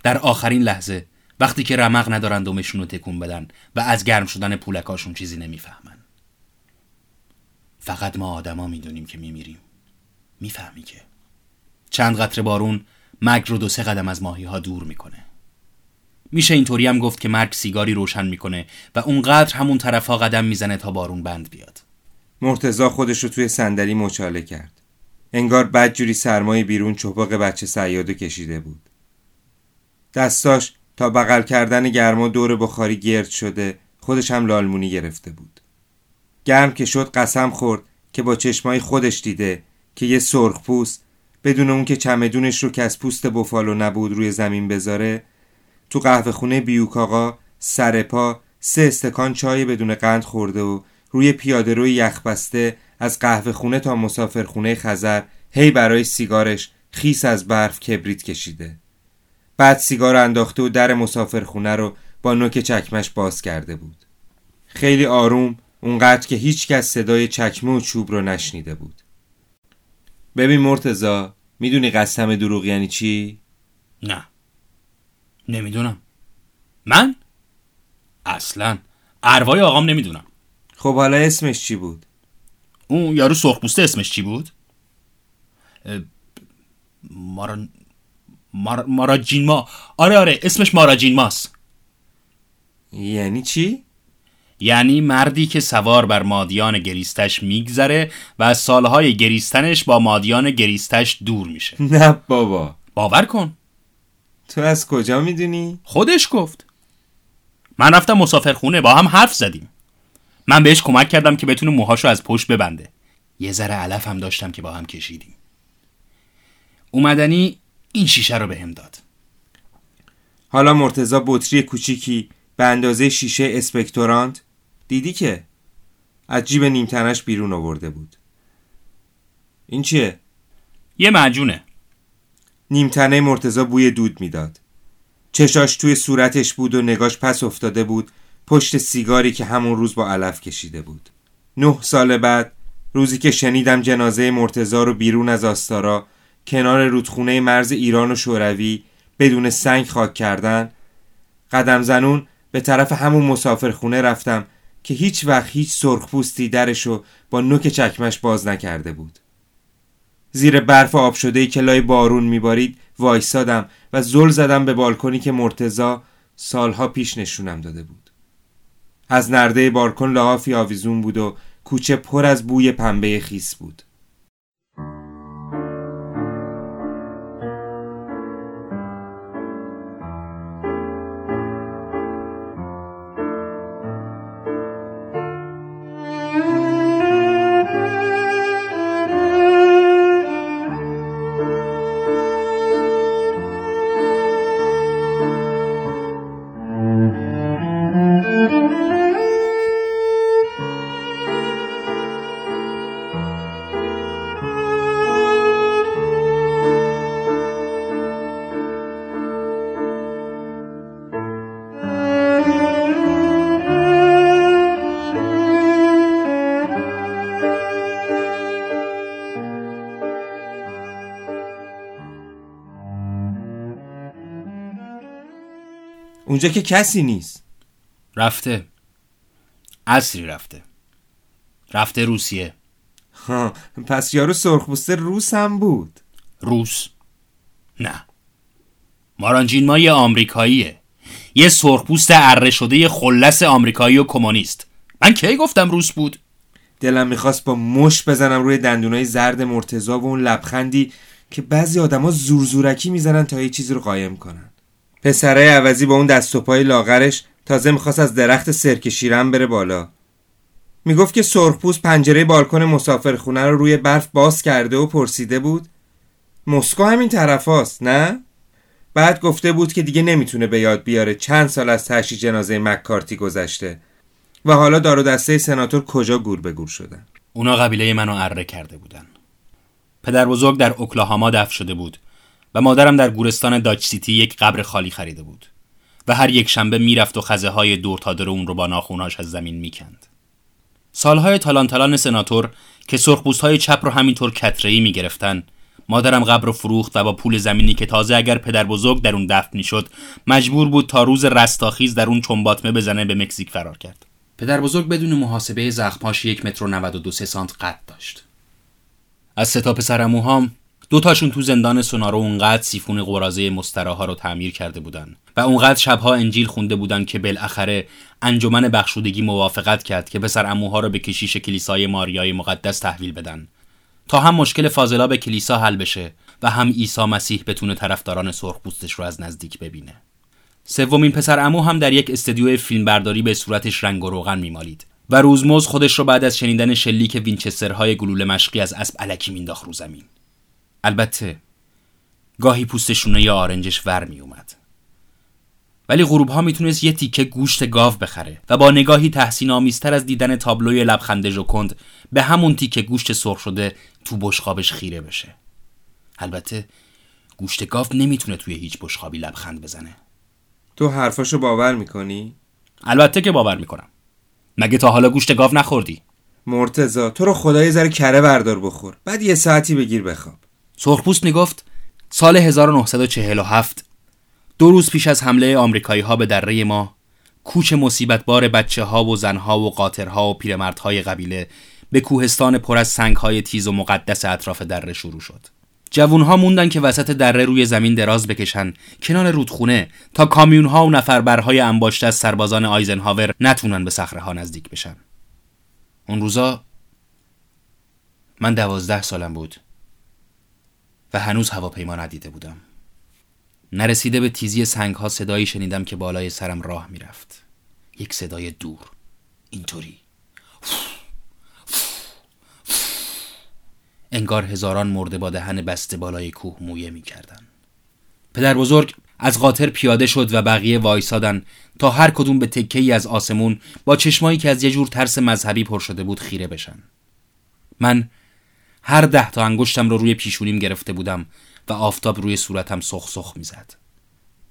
در آخرین لحظه وقتی که رمق ندارن دمشون رو تکون بدن و از گرم شدن پولکاشون چیزی نمی‌فهمن. فقط ما آدما می‌دونیم که میمیریم. می‌فهمی که. چند قطره بارون مرگ رو دو سه قدم از ماهی ها دور می‌کنه. میشه اینطوری هم گفت که مرگ سیگاری روشن می‌کنه و اونقدر همون طرفها قدم می‌زنه تا بارون بند بیاد. مرتزا خودش رو توی صندلی مچاله کرد. انگار بدجوری سرمای بیرون چپاق بچه سیادو کشیده بود. دستاش تا بغل کردن گرما دور بخاری گرد شده خودش هم لالمونی گرفته بود. گرم که شد قسم خورد که با چشمای خودش دیده که یه سرخ پوست بدون اون که چمدونش رو که از پوست بفالو نبود روی زمین بذاره تو قهوه خونه بیوک آقا سر پا سه استکان چای بدون قند خورده و روی پیاده روی یخ بسته از قهوه خونه تا مسافرخونه خزر هی برای سیگارش خیس از برف کبریت کشیده. بعد سیگار انداخته و در مسافرخونه رو با نوک چکمش باز کرده بود. خیلی آروم اونقدر که هیچ کس صدای چکمه و چوب رو نشنیده بود. ببین مرتزا می‌دونی قسم دروغ یعنی چی؟ نه. نمی‌دونم. من؟ اصلا. اروای آقام نمی‌دونم. خب حالا اسمش چی بود؟ اون یارو سرخپوسته اسمش چی بود؟ مارا مارا ماراجین ما آره آره اسمش ماراجین ماست یعنی چی؟ یعنی مردی که سوار بر مادیان گریستش میگذره و از سالهای گریستنش با مادیان گریستش دور میشه نه بابا باور کن تو از کجا می‌دونی؟ خودش گفت من رفتم مسافرخونه با هم حرف زدیم من بهش کمک کردم که بتونه موهاشو از پشت ببنده. یه ذره علف هم داشتم که با هم کشیدیم. اومدنی این شیشه رو بهم داد. حالا مرتزا بطری کوچیکی به اندازه شیشه اسپکتورانت دیدی که از جیب نیمتنش بیرون آورده بود. این چیه؟ یه معجونه. نیمتنه مرتزا بوی دود می‌داد. چشاش توی صورتش بود و نگاش پس افتاده بود پشت سیگاری که همون روز با علف کشیده بود. نه سال بعد روزی که شنیدم جنازه مرتزا رو بیرون از آستارا کنار رودخونه مرز ایران و شوروی بدون سنگ خاک کردن قدم زنون به طرف همون مسافرخونه رفتم که هیچ وقت هیچ سرخپوستی درشو با نوک چکمش باز نکرده بود. زیر برف آب شده که لای بارون میبارید وایسادم و زل زدم به بالکنی که مرتزا سالها پیش نشونم داده بود. از نرده بالکن لحافی آویزون بود و کوچه پر از بوی پنبه خیس بود. اونجا که کسی نیست. رفته. اصری رفته. رفته روسیه. ها پس یارو سرخپوسته روس هم بود. روس. نه. مارانجین ما یه آمریکاییه. یه سرخپوست اره شده خلص آمریکایی و کمونیست. من کی گفتم روس بود؟ دلم می‌خواست با مش بزنم روی دندونای زرد مرتزا و اون لبخندی که بعضی آدما زورزورکی می‌زنن تا یه چیزی رو قایم کنن. پسره عوضی با اون دست و پای لاغرش تازه می‌خواست از درخت سرک شیرم بره بالا. می‌گفت که سرخپوست پنجره بالکن مسافرخونه رو روی برف باز کرده و پرسیده بود. مسکو همین طرف هاست نه؟ بعد گفته بود که دیگه نمی‌تونه به یاد بیاره چند سال از تشی جنازه مکارتی گذشته و حالا دار و دسته سناتور کجا گور به گور شدن. اونا قبیله منو اره کرده بودن. پدر بزرگ در اوکلاهاما دفن شده بود. و مادرم در گورستان داچ سیتی یک قبر خالی خریده بود و هر یک شنبه می‌رفت و خزه های دور تا دور اون رو با ناخوناش از زمین می‌کند. سالهای تالان تالان سناتور که سرخپوست های چپ رو همینطور کترهی می‌گرفتن مادرم قبر رو فروخت و با پول زمینی که تازه اگر پدر بزرگ در اون دفن می‌شد مجبور بود تا روز رستاخیز در اون چنباتمه بزنه به مکزیک فرار کرد. پدر بزرگ بدون محاسبه زخمهاش یک متر و 92 سانت قد داشت. از سه تا پسرعموهام دو تاشون تو زندان سونارو اونقدر سیفون قراضه مستراها رو تعمیر کرده بودن و اونقدر شبها انجیل خونده بودن که بالاخره انجمن بخشودگی موافقت کرد که پسر عموها رو به کشیش کلیسای ماریای مقدس تحویل بدن. تا هم مشکل فاضلاب کلیسا حل بشه و هم عیسی مسیح بتونه طرفداران سرخپوستش رو از نزدیک ببینه. سومین پسر عمو هم در یک استدیو فیلمبرداری به صورتش رنگ و روغن میمالید و روزموز خودش رو بعد از شنیدن شلیک وینچسترهای گلوله مشقی از اسب الکی مینداخت رو زمین. البته گاهی پوست شونه آرنجش ور می اومد. ولی غروب ها می‌تونست یه تیکه گوشت گاو بخره و با نگاهی تحسین آمیزتر از دیدن تابلوی لبخنده ژوکند به همون تیکه گوشت سرخ شده تو بشقابش خیره بشه. البته گوشت گاو نمی‌تونه توی هیچ بشقابی لبخند بزنه. تو حرفاشو باور می‌کنی؟ البته که باور می‌کنم. مگه تا حالا گوشت گاو نخوردی؟ مرتزا تو رو خدای ذره کره بردار بخور بعد یه ساعتی بگیر بخواب سرخپوست می‌گفت سال 1947 دو روز پیش از حمله آمریکایی ها به دره ما کوچ مصیبت بار بچه ها و زنها و قاطرها و پیرمردهای قبیله به کوهستان پر از سنگ های تیز و مقدس اطراف دره شروع شد. جوونها موندن که وسط دره روی زمین دراز بکشن کنار رودخونه تا کامیون ها و نفربرهای انباشته از سربازان آیزنهاور نتونن به صخره ها نزدیک بشن. اون روزا من دوازده سالم بود و هنوز هواپیما ندیده بودم. نرسیده به تیزی سنگ ها صدایی شنیدم که بالای سرم راه می‌رفت. یک صدای دور. اینطوری. انگار هزاران مرده با دهن بسته بالای کوه مویه می‌کردن. پدر بزرگ از قاطر پیاده شد و بقیه وایسادن تا هر کدوم به تکه ای از آسمون با چشمایی که از یه جور ترس مذهبی پر شده بود خیره بشن. من هر ده تا انگشتم رو روی پیشونیم گرفته بودم و آفتاب روی صورتم سخ سخ می‌زد.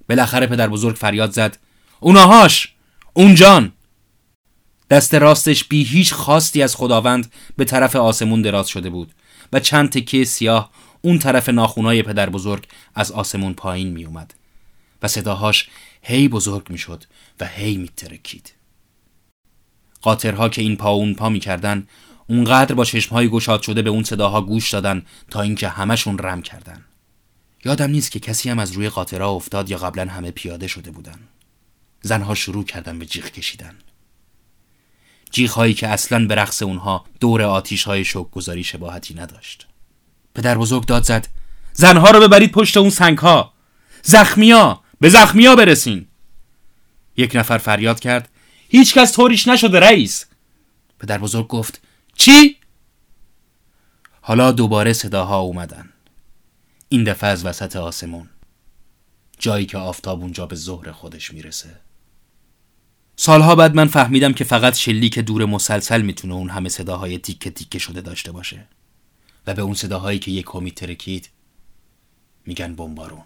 بالاخره پدر بزرگ فریاد زد اوناهاش! اونجان دست راستش بی هیچ خواستی از خداوند به طرف آسمون دراز شده بود و چند تکه سیاه اون طرف ناخونای پدر بزرگ از آسمون پایین می اومد و صداهاش هی بزرگ می شد و هی می ترکید. قاطرها که این پا اون پا می کردن اونقدر با چشمهای گشاد شده به اون صداها گوش دادن تا اینکه همشون رم کردن. یادم نیست که کسی هم از روی قاطرها افتاد یا قبلا همه پیاده شده بودن. زنها شروع کردن به جیغ کشیدن. جیغ هایی که اصلا به رقص اونها دور آتیش های شوک گذاری شباهتی نداشت. پدر بزرگ داد زد زنها رو ببرید پشت اون سنگ ها زخمیا به زخمیا برسین یک نفر فریاد کرد هیچکس طوریش نشده رئیس پدر بزرگ گفت چی؟ حالا دوباره صداها اومدن. این دفعه از وسط آسمون. جایی که آفتاب اونجا به ظهر خودش می‌رسه. سالها بعد من فهمیدم که فقط شلیک دور مسلسل می‌تونه اون همه صداهای تیکه تیکه شده داشته باشه. و به اون صداهایی که یک کمی ترکید میگن بمبارون.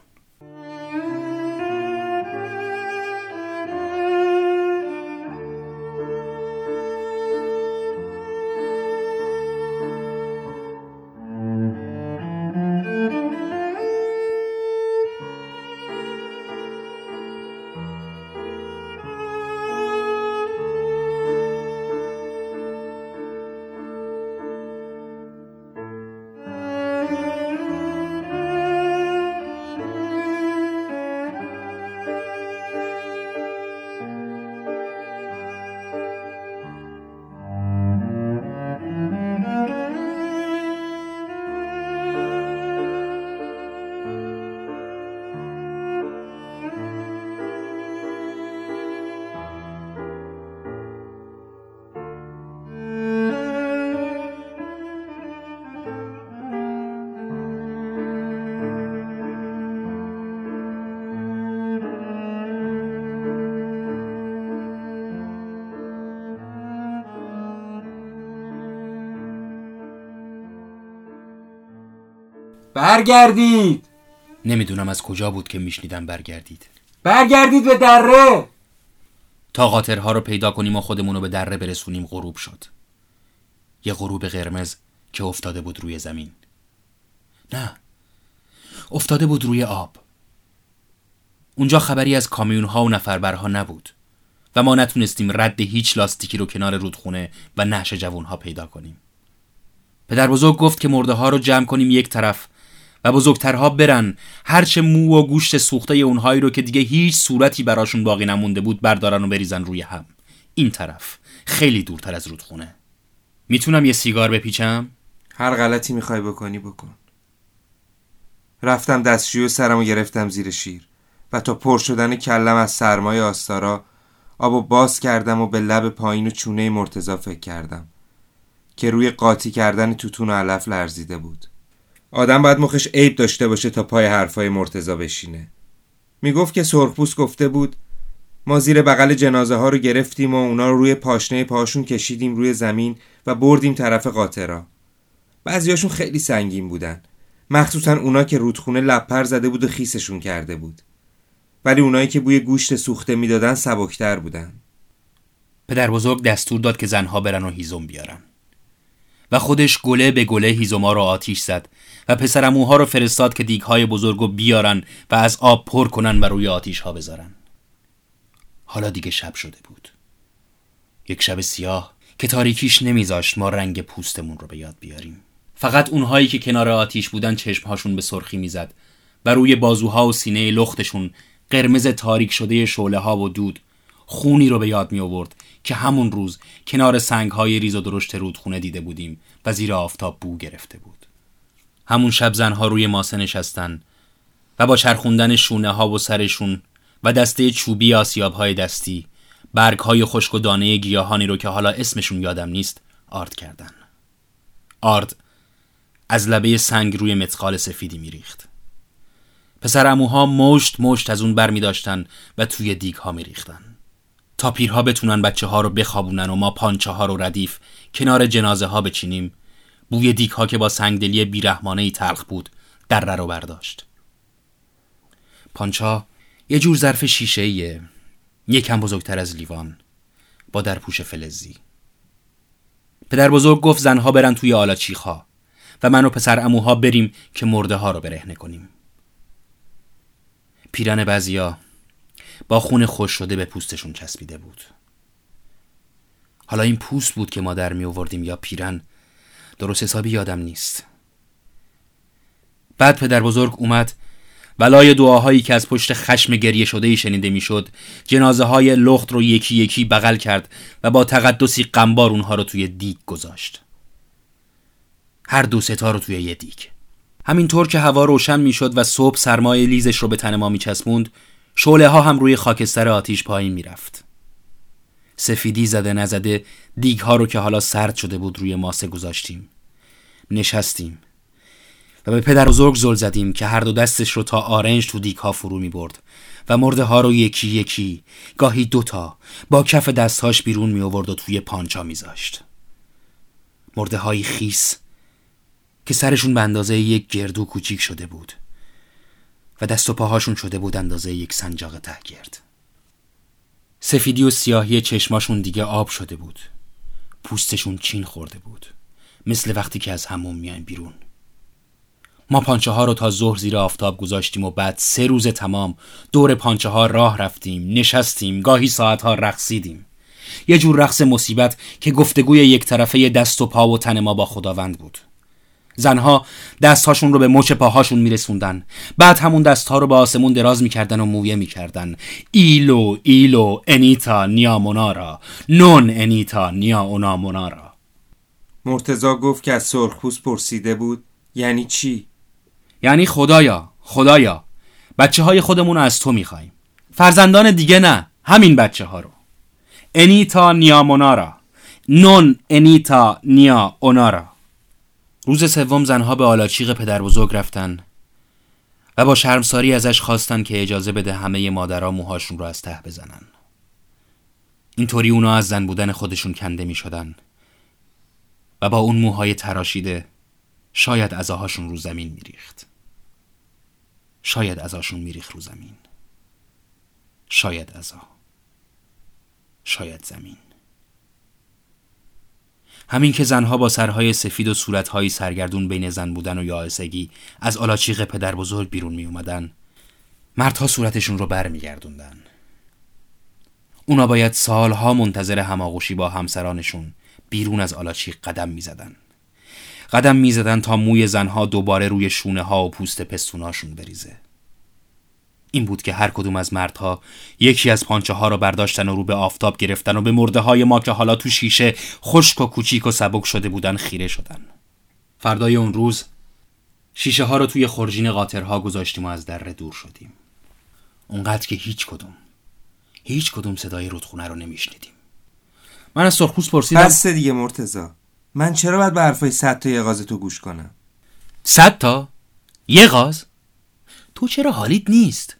برگردید. نمی‌دونم از کجا بود که میشنیدم برگردید. برگردید به دره. تا قاطرها رو پیدا کنیم و خودمون رو به دره برسونیم غروب شد. یه غروب قرمز که افتاده بود روی زمین. نه. افتاده بود روی آب. اونجا خبری از کامیون ها و نفربرها نبود و ما نتونستیم رد هیچ لاستیکی رو کنار رودخونه و نهش جوون ها پیدا کنیم. پدر بزرگ گفت که مرده ها رو جمع کنیم یک طرف و بزرگترها برن. هرچه مو و گوشت سوخته اونهایی رو که دیگه هیچ صورتی براشون باقی نمونده بود بردارن و بریزن روی هم. این طرف خیلی دورتر از رودخونه. می‌تونم یه سیگار بپیچم؟ هر غلطی می‌خوای بکنی بکن. رفتم دستشوی و سرمو گرفتم زیر شیر و تا پر شدن کلم از سرمای آستارا آب باز کردم و به لب پایین و چونه مرتزا فکر کردم که روی قاطی کردن توتون و علف لرزیده بود. آدم باید مخش عیب داشته باشه تا پای حرفای مرتزا بشینه. می‌گفت که سرخپوست گفته بود ما زیر بغل جنازه ها رو گرفتیم و اونا رو روی پاشنه پاشون کشیدیم روی زمین و بردیم طرف قاطرا. بعضیاشون خیلی سنگین بودن. مخصوصا اونا که رودخونه لپر زده بود و خیسشون کرده بود. ولی اونایی که بوی گوشت سوخته می‌دادن سبکتر بودن. پدر بزرگ دستور داد که زنها برن و هیزم بیارن. و خودش گله به گله هیزوما رو آتیش زد و پسرموها رو فرستاد که دیگهای بزرگو بیارن و از آب پر کنن و روی آتیش ها بذارن. حالا دیگه شب شده بود. یک شب سیاه که تاریکیش نمیذاشت ما رنگ پوستمون رو به یاد بیاریم. فقط اونهایی که کنار آتیش بودن چشمهاشون به سرخی می‌زد و روی بازوها و سینه لختشون قرمز تاریک شده شعله ها و دود خونی رو به یاد می آورد که همون روز کنار سنگ های ریز و درشت رودخونه دیده بودیم و زیر آفتاب بو گرفته بود. همون شب زنها روی ماسه نشستن و با چرخوندن شونه ها و سرشون و دسته چوبی آسیاب های دستی برگ های خشک و دانه گیاهانی رو که حالا اسمشون یادم نیست آرد کردن. آرد از لبه سنگ روی متقال سفیدی میریخت. پسر اموها مشت مشت از اون بر می داشتن و توی دیگ ها می ریختن. تا پیرها بتونن بچه ها رو بخوابونن و ما پانچه ها رو ردیف کنار جنازه ها بچینیم. بوی دیگ ها که با سنگدلی بیرحمانه ای تلخ بود در رو برداشت. پانچا یه جور ظرف شیشه ایه یکم بزرگتر از لیوان با درپوش فلزی. پدر بزرگ گفت زنها برن توی آلاچیخ و من و پسر اموها بریم که مرده ها رو برهنه کنیم. پیرن بعضیا با خون خوش شده به پوستشون چسبیده بود. حالا این پوست بود که ما در می آوردیم یا پیرن. درست حسابی یادم نیست. بعد پدر بزرگ اومد. ولای دعاهایی که از پشت خشم گریه شده ای شنیده می‌شد جنازه های لخت رو یکی یکی بغل کرد و با تقدسی قنبار اونها رو توی دیگ گذاشت. هر دو ستا رو توی یه دیگ. همینطور که هوا روشن می‌شد و صبح سرمایه لیزش رو به تن ما میچسبوند شعله ها هم روی خاکستر آتیش پایین می‌رفت. سفیدی زده نزده دیگ ها رو که حالا سرد شده بود روی ماسه گذاشتیم. نشستیم. و به پدر بزرگ زل زدیم که هر دو دستش رو تا آرنج تو دیگ ها فرو می برد و مرده ها رو یکی یکی گاهی دوتا با کف دستهاش بیرون می آورد و توی پانچا میذاشت. مرده های خیس که سرشون به اندازه یک گردو کوچیک شده بود. و دست و پاهاشون شده بود اندازه یک سنجاق تهگرد سفیدی و سیاهی چشماشون دیگه آب شده بود. پوستشون چین خورده بود. مثل وقتی که از همون میایم بیرون. ما پانچه ها رو تا ظهر زیر آفتاب گذاشتیم و بعد سه روز تمام دور پانچه ها راه رفتیم نشستیم گاهی ساعت ها رقصیدیم. یه جور رقص مصیبت که گفتگوی یک طرفه دست و پا و تن ما با خداوند بود. زنها دستهاشون رو به مچ پاهاشون میرسوندن. بعد همون دستها رو به آسمون دراز می‌کردن و مویه می‌کردن. ایلو ایلو انیتا نیا مونارا. نون انیتا نیا اونا مونارا. مرتزا گفت که از سرخپوست پرسیده بود یعنی چی؟ یعنی خدایا خدایا بچه های خودمون رو از تو می‌خوایم فرزندان دیگه نه همین بچه ها رو. انیتا نیا مونارا. نون انیتا نیا اونارا. روز سوم زنها به آلاچیق پدر بزرگ رفتن و با شرمساری ازش خواستن که اجازه بده همه مادرها موهاشون رو از ته بزنن. اینطوری اونا از زن بودن خودشون کنده می شدن و با اون موهای تراشیده شاید ازاهاشون رو زمین می ریخت شاید ازاشون می ریخت رو زمین. شاید ازا. شاید زمین. همین که زنها با سرهای سفید و صورتهایی سرگردون بین زن بودن و یائسگی از آلاچیق پدر بزرگ بیرون می اومدن مردها صورتشون رو بر می گردوندن. اونا باید سالها منتظر هماغوشی با همسرانشون بیرون از آلاچیق قدم می زدن. قدم می زدن تا موی زنها دوباره روی شونه ها و پوست پستوناشون بریزه. این بود که هر کدوم از مردها یکی از پانچه ها را برداشتن و رو به آفتاب گرفتن و به مرده های ما که حالا تو شیشه خشک و کوچیک و سبک شده بودن خیره شدن. فردای اون روز شیشه ها رو توی خورجین قاطرها گذاشتیم و از دره دور شدیم. اونقدر که هیچ کدوم هیچ کدوم صدای رودخونه رو نمیشنیدیم. من از سرخوس پرسیدم بس دیگه مرتزا من چرا باید به حرفای صد تا یه تو گوش کنم؟ صد تا؟ یه غاز؟ تو چرا حالیت نیست؟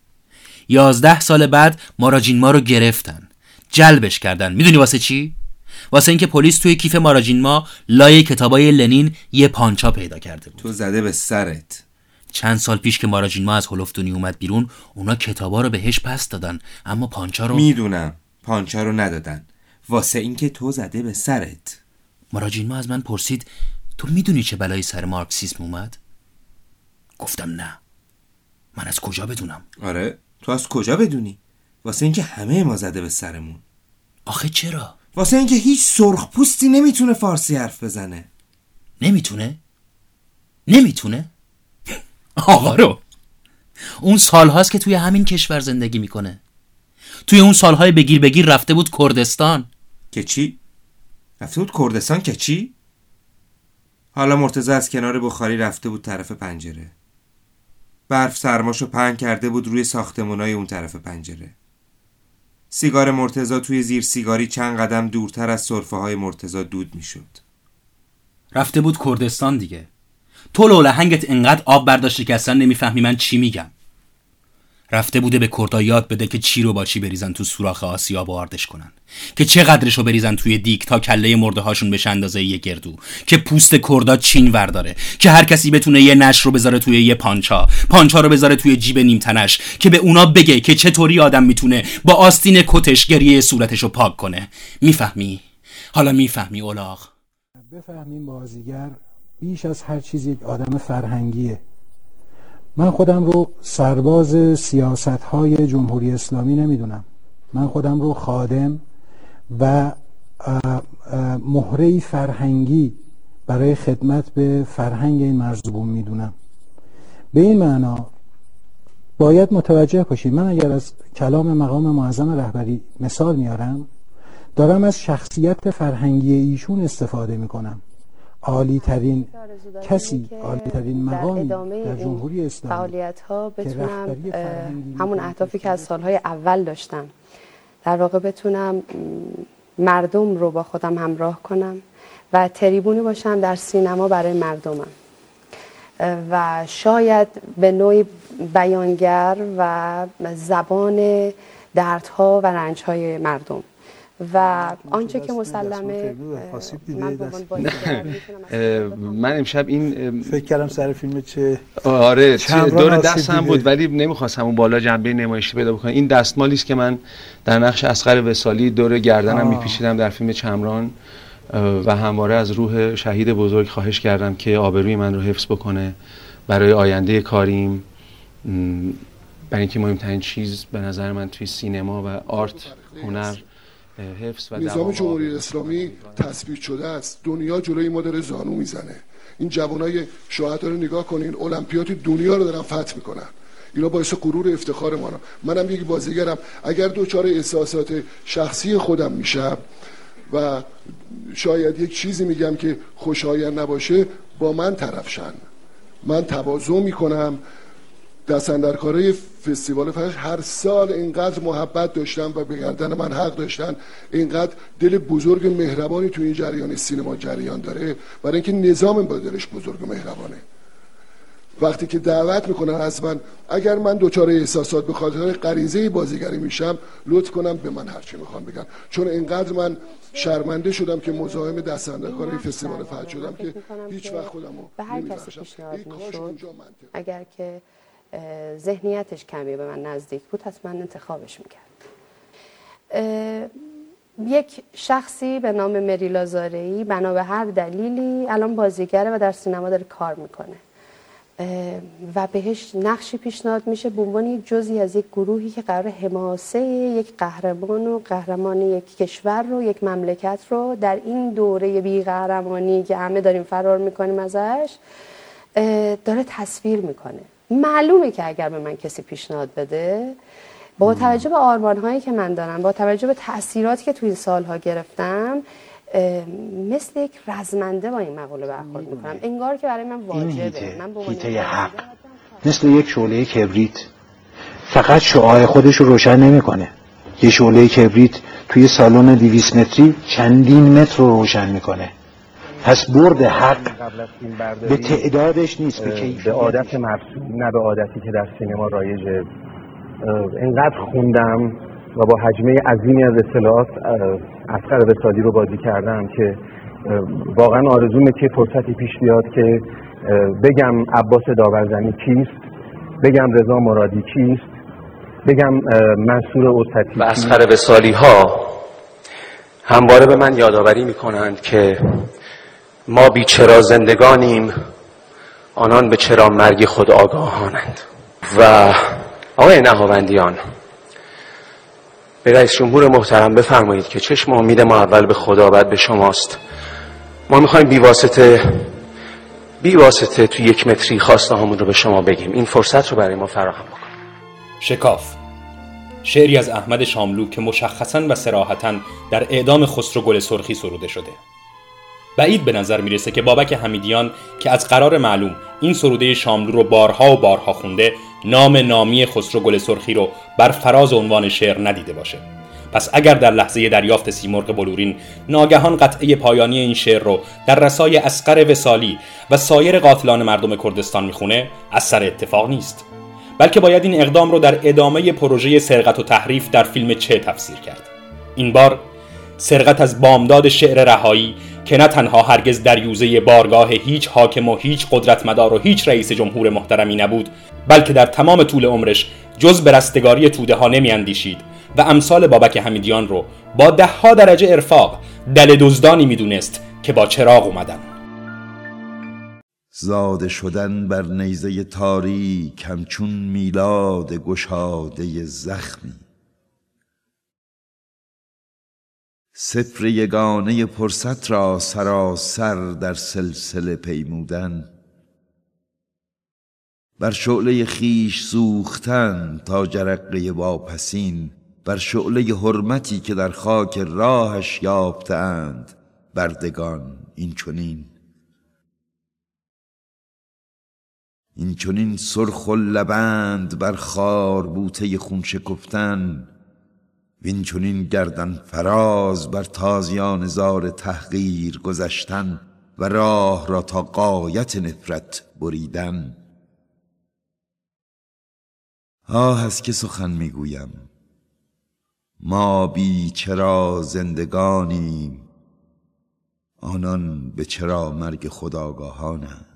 یازده سال بعد ماراجین ما رو گرفتن. جلبش کردن. می‌دونی واسه چی؟ واسه اینکه پلیس توی کیف ماراجین ما لای کتابای لنین یه پانچا پیدا کرده بود. تو زده به سرت. چند سال پیش که ماراجین ما از هلفتونی اومد بیرون اونا کتابا رو بهش پس دادن. اما پانچا رو می‌دونم. پانچا رو ندادن. واسه اینکه تو زده به سرت. ماراجین ما از من پرسید تو می‌دونی چه بلایی سر مارکسیسم اومد؟ گفتم نه. من از کجا بدونم؟ آره. تو از کجا بدونی؟ واسه اینکه همه ما زده به سرمون. آخه چرا؟ واسه اینکه هیچ سرخ پوستی نمی‌تونه فارسی حرف بزنه. نمی‌تونه؟ نمی‌تونه؟ آقا رو. اون سالهاست که توی همین کشور زندگی می‌کنه. توی اون سالهای بگیر بگیر رفته بود کردستان. که چی؟ رفته بود کردستان که چی؟ حالا مرتزا از کنار بخاری رفته بود طرف پنجره. برف سرماشو پهن کرده بود روی ساختمونای اون طرف پنجره. سیگار مرتزا توی زیر سیگاری چند قدم دورتر از صرفه های مرتزا دود می‌شد. رفته بود کردستان دیگه. تو لولهنگت انقدر آب برداشته که اصلا نمی‌فهمی من چی میگم. رفته بوده به کردا یاد بده که چی رو با چی بریزن تو سوراخ آسیا و آردش کنن. که چه قدرش رو بریزن توی دیک تا کله مرده هاشون بشه اندازه یه گردو. که پوست کردا چین ورداره. که هر کسی بتونه یه نش رو بذاره توی یه پانچا. پانچا رو بذاره توی جیب نیمتنش. که به اونا بگه که چطوری آدم می‌تونه با آستین کتش گریه صورتش رو پاک کنه. می‌فهمی؟ حالا می‌فهمی اولاغ. بفهمیم بازیگر بیش از هر چیز یک آدم فرهنگیه. من خودم رو سرباز سیاست های جمهوری اسلامی نمی‌دونم. من خودم رو خادم و مهره فرهنگی برای خدمت به فرهنگ این مرزبون می‌دونم. به این معنا باید متوجه باشید من اگر از کلام مقام معظم رهبری مثال میارم دارم از شخصیت فرهنگی ایشون استفاده می‌کنم. عالی ترین کسی عالی ترین مقامی در جمهوری اسلامی فعالیت ها بتونم همون اهدافی که از سالهای اول داشتم. در واقع بتونم مردم رو با خودم همراه کنم و تریبونی باشم در سینما برای مردمم. و شاید به نوعی بیانگر و زبان دردها و رنجهای مردم. و آنچه که مسلمه من امشب این فکر کردم سر فیلم چه آره دور دستم بود ولی نمی‌خواستم اون بالا جنبه نمایشی پیدا بکنم. این دستمالی است که من در نقش اسقر وسالی دور گردنم میپیچیدم در فیلم چمران و همواره از روح شهید بزرگ خواهش کردم که آبروی من رو حفظ بکنه برای آینده کاریم. برای اینکه مهمترین چیز به نظر من توی سینما و آرت هنر حفظ و نظام جمهوری اسلامی تثبیت شده است. دنیا جلوی ما داره زانو می‌زنه. این جوانای شهدا رو نگاه کنین المپیاد دنیا رو دارن فتح می‌کنن. اینا باعث غرور و افتخار ما منم یک بازیگرم. اگر دوچار احساسات شخصی خودم میشم و شاید یک چیزی میگم که خوشایند نباشه با من طرفشن. من تواضع می‌کنم. دستندرکاره فستیوال فرش هر سال اینقدر محبت داشتن و به گردن من حق داشتن. اینقدر دل بزرگ مهربانی تو این جریان سینما جریان داره. برای اینکه نظام با دلش بزرگ و مهربانه. وقتی که دعوت می‌کنن از من اگر من دوچار احساسات به خاطر غریزه بازیگری میشم لطف کنم به من هرچی می‌خوام بگن. چون اینقدر من شرمنده شدم که مزاحم دستندرکاره فستیوال فرج شدم که هیچ وقت خودم به هر کسی پیشنهاد می‌شد اگر که ذهنیتش کمی به من نزدیک بود حتما انتخابش می‌کرد یک شخصی به نام مری لازارئی بنا به هر دلیلی الان بازیگره و در سینما داره کار می‌کنه. و بهش نقشی پیشنهاد میشه به عنوان یک جزی از یک گروهی که قرار حماسه یک قهرمان و قهرمان یک کشور رو یک مملکت رو در این دوره بی قهرمانی که همه داریم فرار می‌کنیم ازش داره تصویر می‌کنه. معلومه که اگر به من کسی پیشنهاد بده با توجه به آرمان هایی که من دارم با توجه به تاثیراتی که توی این سالها گرفتم مثل یک رزمنده با این مقوله برخورد می‌کنم. انگار که برای من واجبه. من به حق. مثل یک شعله کبریت. فقط شعاع خودش رو روشن نمی‌کنه. یه شعله کبریت توی سالن 200 متری چندین متر رو روشن می‌کنه. پس برد حق به تعدادش نیست به کیفیت به عادت مرسوم نه به عادتی که در سینما رایجه اینقدر خوندم و با حجمه عظیمی از اطلاعات اسقر وسادی رو بازی کردم که واقعا آرزومه که فرصتی پیش بیاد که بگم عباس داورزنی کیست بگم رضا مرادی کیست بگم منصور اوسطی و اسقر وسالی ها همواره به من یادآوری می‌کنند که ما بیچرا زندگانیم آنان به چرا مرگ خود آگاهانند. و آقای نهاوندیان به رئیس جمهور محترم بفرمایید که چشم امید ما اول به خدا بعد به شماست. ما می‌خوایم بیواسطه بیواسطه تو یک متری خواسته همون رو به شما بگیم. این فرصت رو برای ما فراهم بکن شکاف. شعری از احمد شاملو که مشخصا و سراحتا در اعدام خسرو گل سرخی سروده شده. بعید به نظر می‌رسه که بابک حمیدیان که از قرار معلوم این سروده شاملو رو بارها و بارها خونده نام نامی خسرو گل سرخی رو بر فراز عنوان شعر ندیده باشه. پس اگر در لحظه دریافت سیمرغ بلورین ناگهان قطعه پایانی این شعر رو در رسای اسقر وسالی و سایر قاتلان مردم کردستان می‌خونه از سر اتفاق نیست. بلکه باید این اقدام رو در ادامه پروژه سرقت و تحریف در فیلم چه تفسیر کرد. این بار سرقت از بامداد شعر رهایی که نه تنها هرگز در یوزه بارگاه هیچ حاکم و هیچ قدرتمدار و هیچ رئیس جمهور محترمی نبود بلکه در تمام طول عمرش جز به رستگاری توده ها نمی اندیشید و امثال بابک حمیدیان رو با ده ها درجه ارفاق دل دزدانی می‌دونست که با چراغ اومدن. زاده شدن بر نیزه تاریک همچون میلاد گشاده زخمی. سفر یگانه پرست را سراسر در سلسله پیمودن. بر شعله خیش سوختن تا جرقه واپسین بر شعله حرمتی که در خاک راهش یافتند بردگان این چونین این چونین سرخ و لبند بر خار بوته خون شکفتن وین چونین گردن فراز بر تازیان زار تحقیر گذشتن و راه را تا قایت نفرت بریدن. آه از که سخن می‌گویم. ما بی چرا زندگانیم. آنان به چرا مرگ خداگاهانند.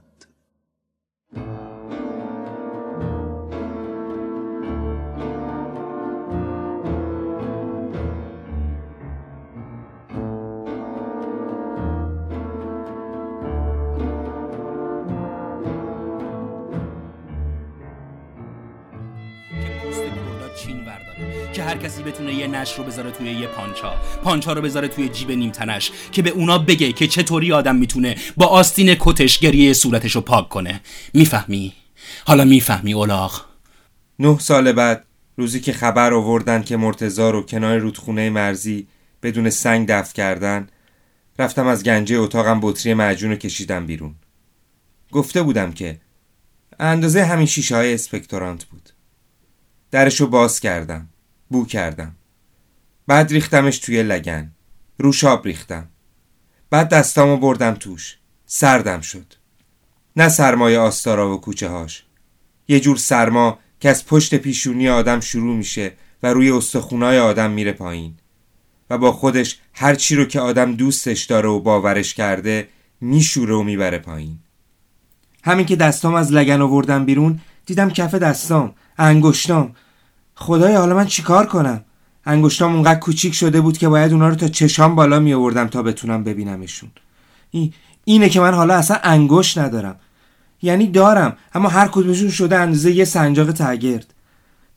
کسی بتونه یه نش رو بذاره توی یه پانچا. پانچا رو بذاره توی جیب نیمتنش که به اونا بگه که چطوری آدم می‌تونه با آستین کتش گریه صورتش رو پاک کنه. می‌فهمی؟ حالا می‌فهمی اولاغ. نه سال بعد روزی که خبر آوردن که مرتزا رو کنار رودخونه مرزی بدون سنگ دفع کردن رفتم از گنجه اتاقم بطری معجون رو کشیدم بیرون. گفته بودم که اندازه همین شیشه های اسپکتورانت بود. درشو باز کردم. بو کردم. بعد ریختمش توی لگن. روشاب ریختم. بعد دستامو بردم توش. سردم شد. نه سرمایه آستارا و کوچه هاش. یه جور سرما که از پشت پیشونی آدم شروع میشه و روی استخونای آدم میره پایین. و با خودش هر چی رو که آدم دوستش داره و باورش کرده میشوره و می‌بره پایین. همین که دستام از لگن آوردم بیرون دیدم کف دستام انگشتام خدای حالا من چیکار کنم؟ انگشتام اونقدر کوچیک شده بود که باید اونا رو تا چشام بالا می آوردم تا بتونم ببینمشون. این اینه که من حالا اصلا انگشت ندارم. یعنی دارم اما هر کدومشون شده اندازه یه سنجاق تگرد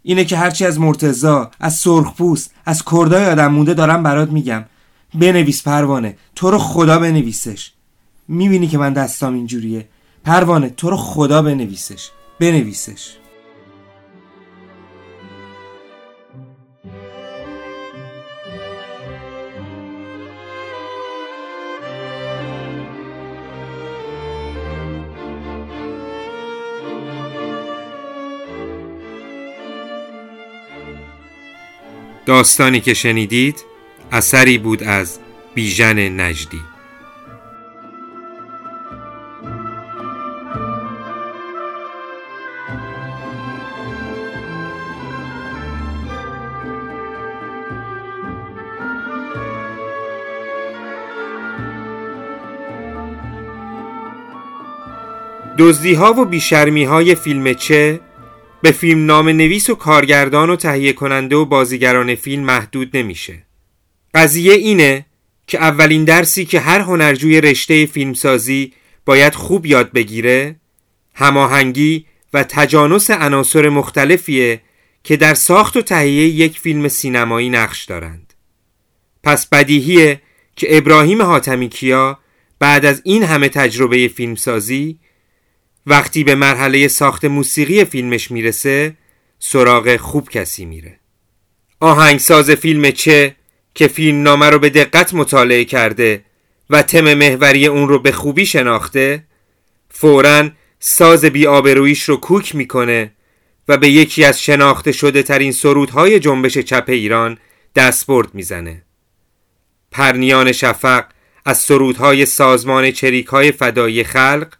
اینه که هرچی از مرتزا از سرخپوست از کردای آدم مونده دارم برات میگم. بنویس پروانه تو رو خدا بنویسش. می‌بینی که من دستام اینجوریه. پروانه تو رو خدا بنویسش. بنویسش. داستانی که شنیدید اثری بود از بیژن نجدی. دزدی ها و بیشرمی های فیلم چه به فیلم نام نویس و کارگردان و تهیه کننده و بازیگران فیلم محدود نمیشه. قضیه اینه که اولین درسی که هر هنرجوی رشته فیلمسازی باید خوب یاد بگیره هماهنگی و تجانس عناصر مختلفیه که در ساخت و تهیه یک فیلم سینمایی نقش دارند. پس بدیهیه که ابراهیم حاتمی کیا بعد از این همه تجربه فیلمسازی وقتی به مرحله ساخت موسیقی فیلمش می‌رسه سراغ خوب کسی میره. آهنگساز فیلم چه که فیلم نامه رو به دقت مطالعه کرده و تم محوری اون رو به خوبی شناخته فورا ساز بی آبرویش رو کوک می‌کنه و به یکی از شناخته شده ترین سرودهای جنبش چپ ایران دستبرد می‌زنه. پرنیان شفق از سرودهای سازمان چریک های فدایی خلق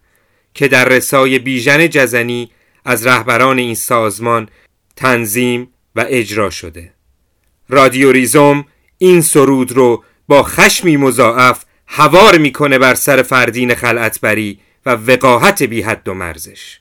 که در رسای بیژن جزنی از رهبران این سازمان تنظیم و اجرا شده. رادیو ریزوم این سرود رو با خشمی مضاعف هوار می‌کنه بر سر فردین خلعتبری و وقاحت بی حد و مرزش.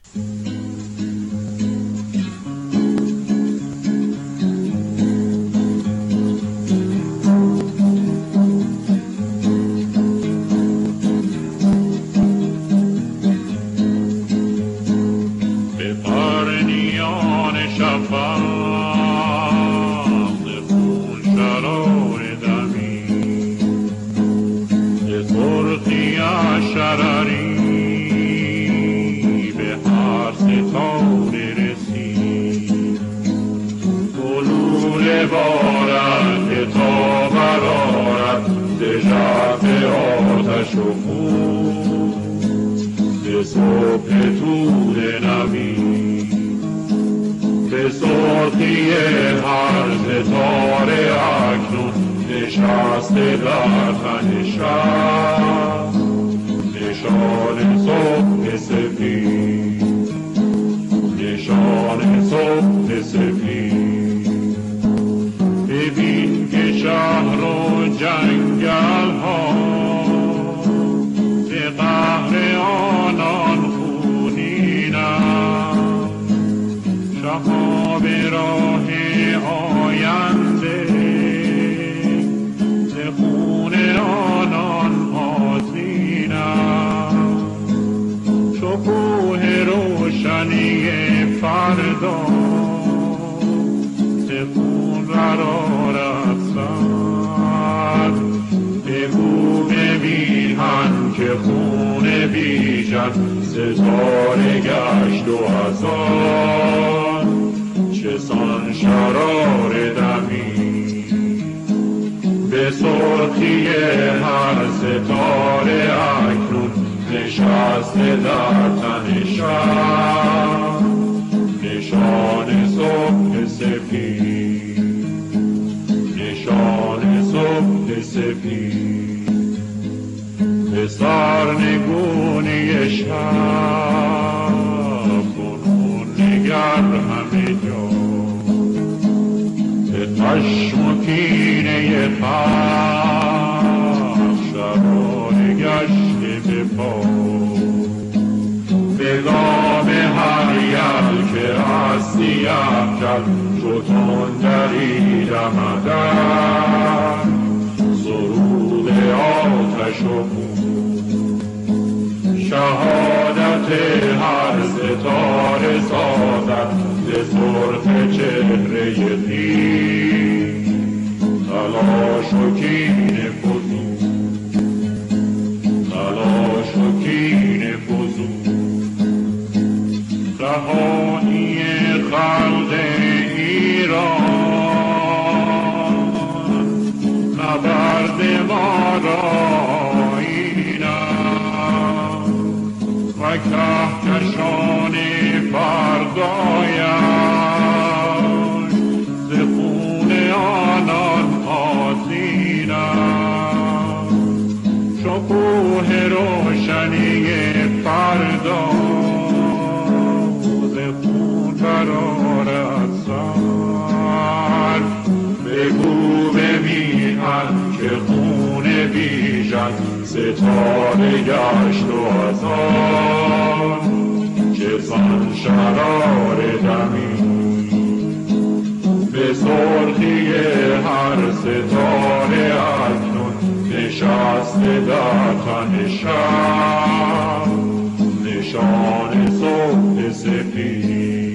سفید. به سرنگونی شب کنون نگر همه جا. به خشم و کینه خلق شبانه گشته به پا. به گام هر یل که هستی افکل چو تندری دمدن سرود آتش و خون شهادت هر ستاره سازد ز سرخ چهره خویش تلاش و کینه فزون تلاش و کینه فزون رهایی خلق ایران. و کهکشان فردایش ز خون آنان آسینم چو کوه روشنی ستاره گشت و هزار چه سان شرار دمی به سرخی هر ستاره اکنون نشسته در تن شب نشان صبح سفید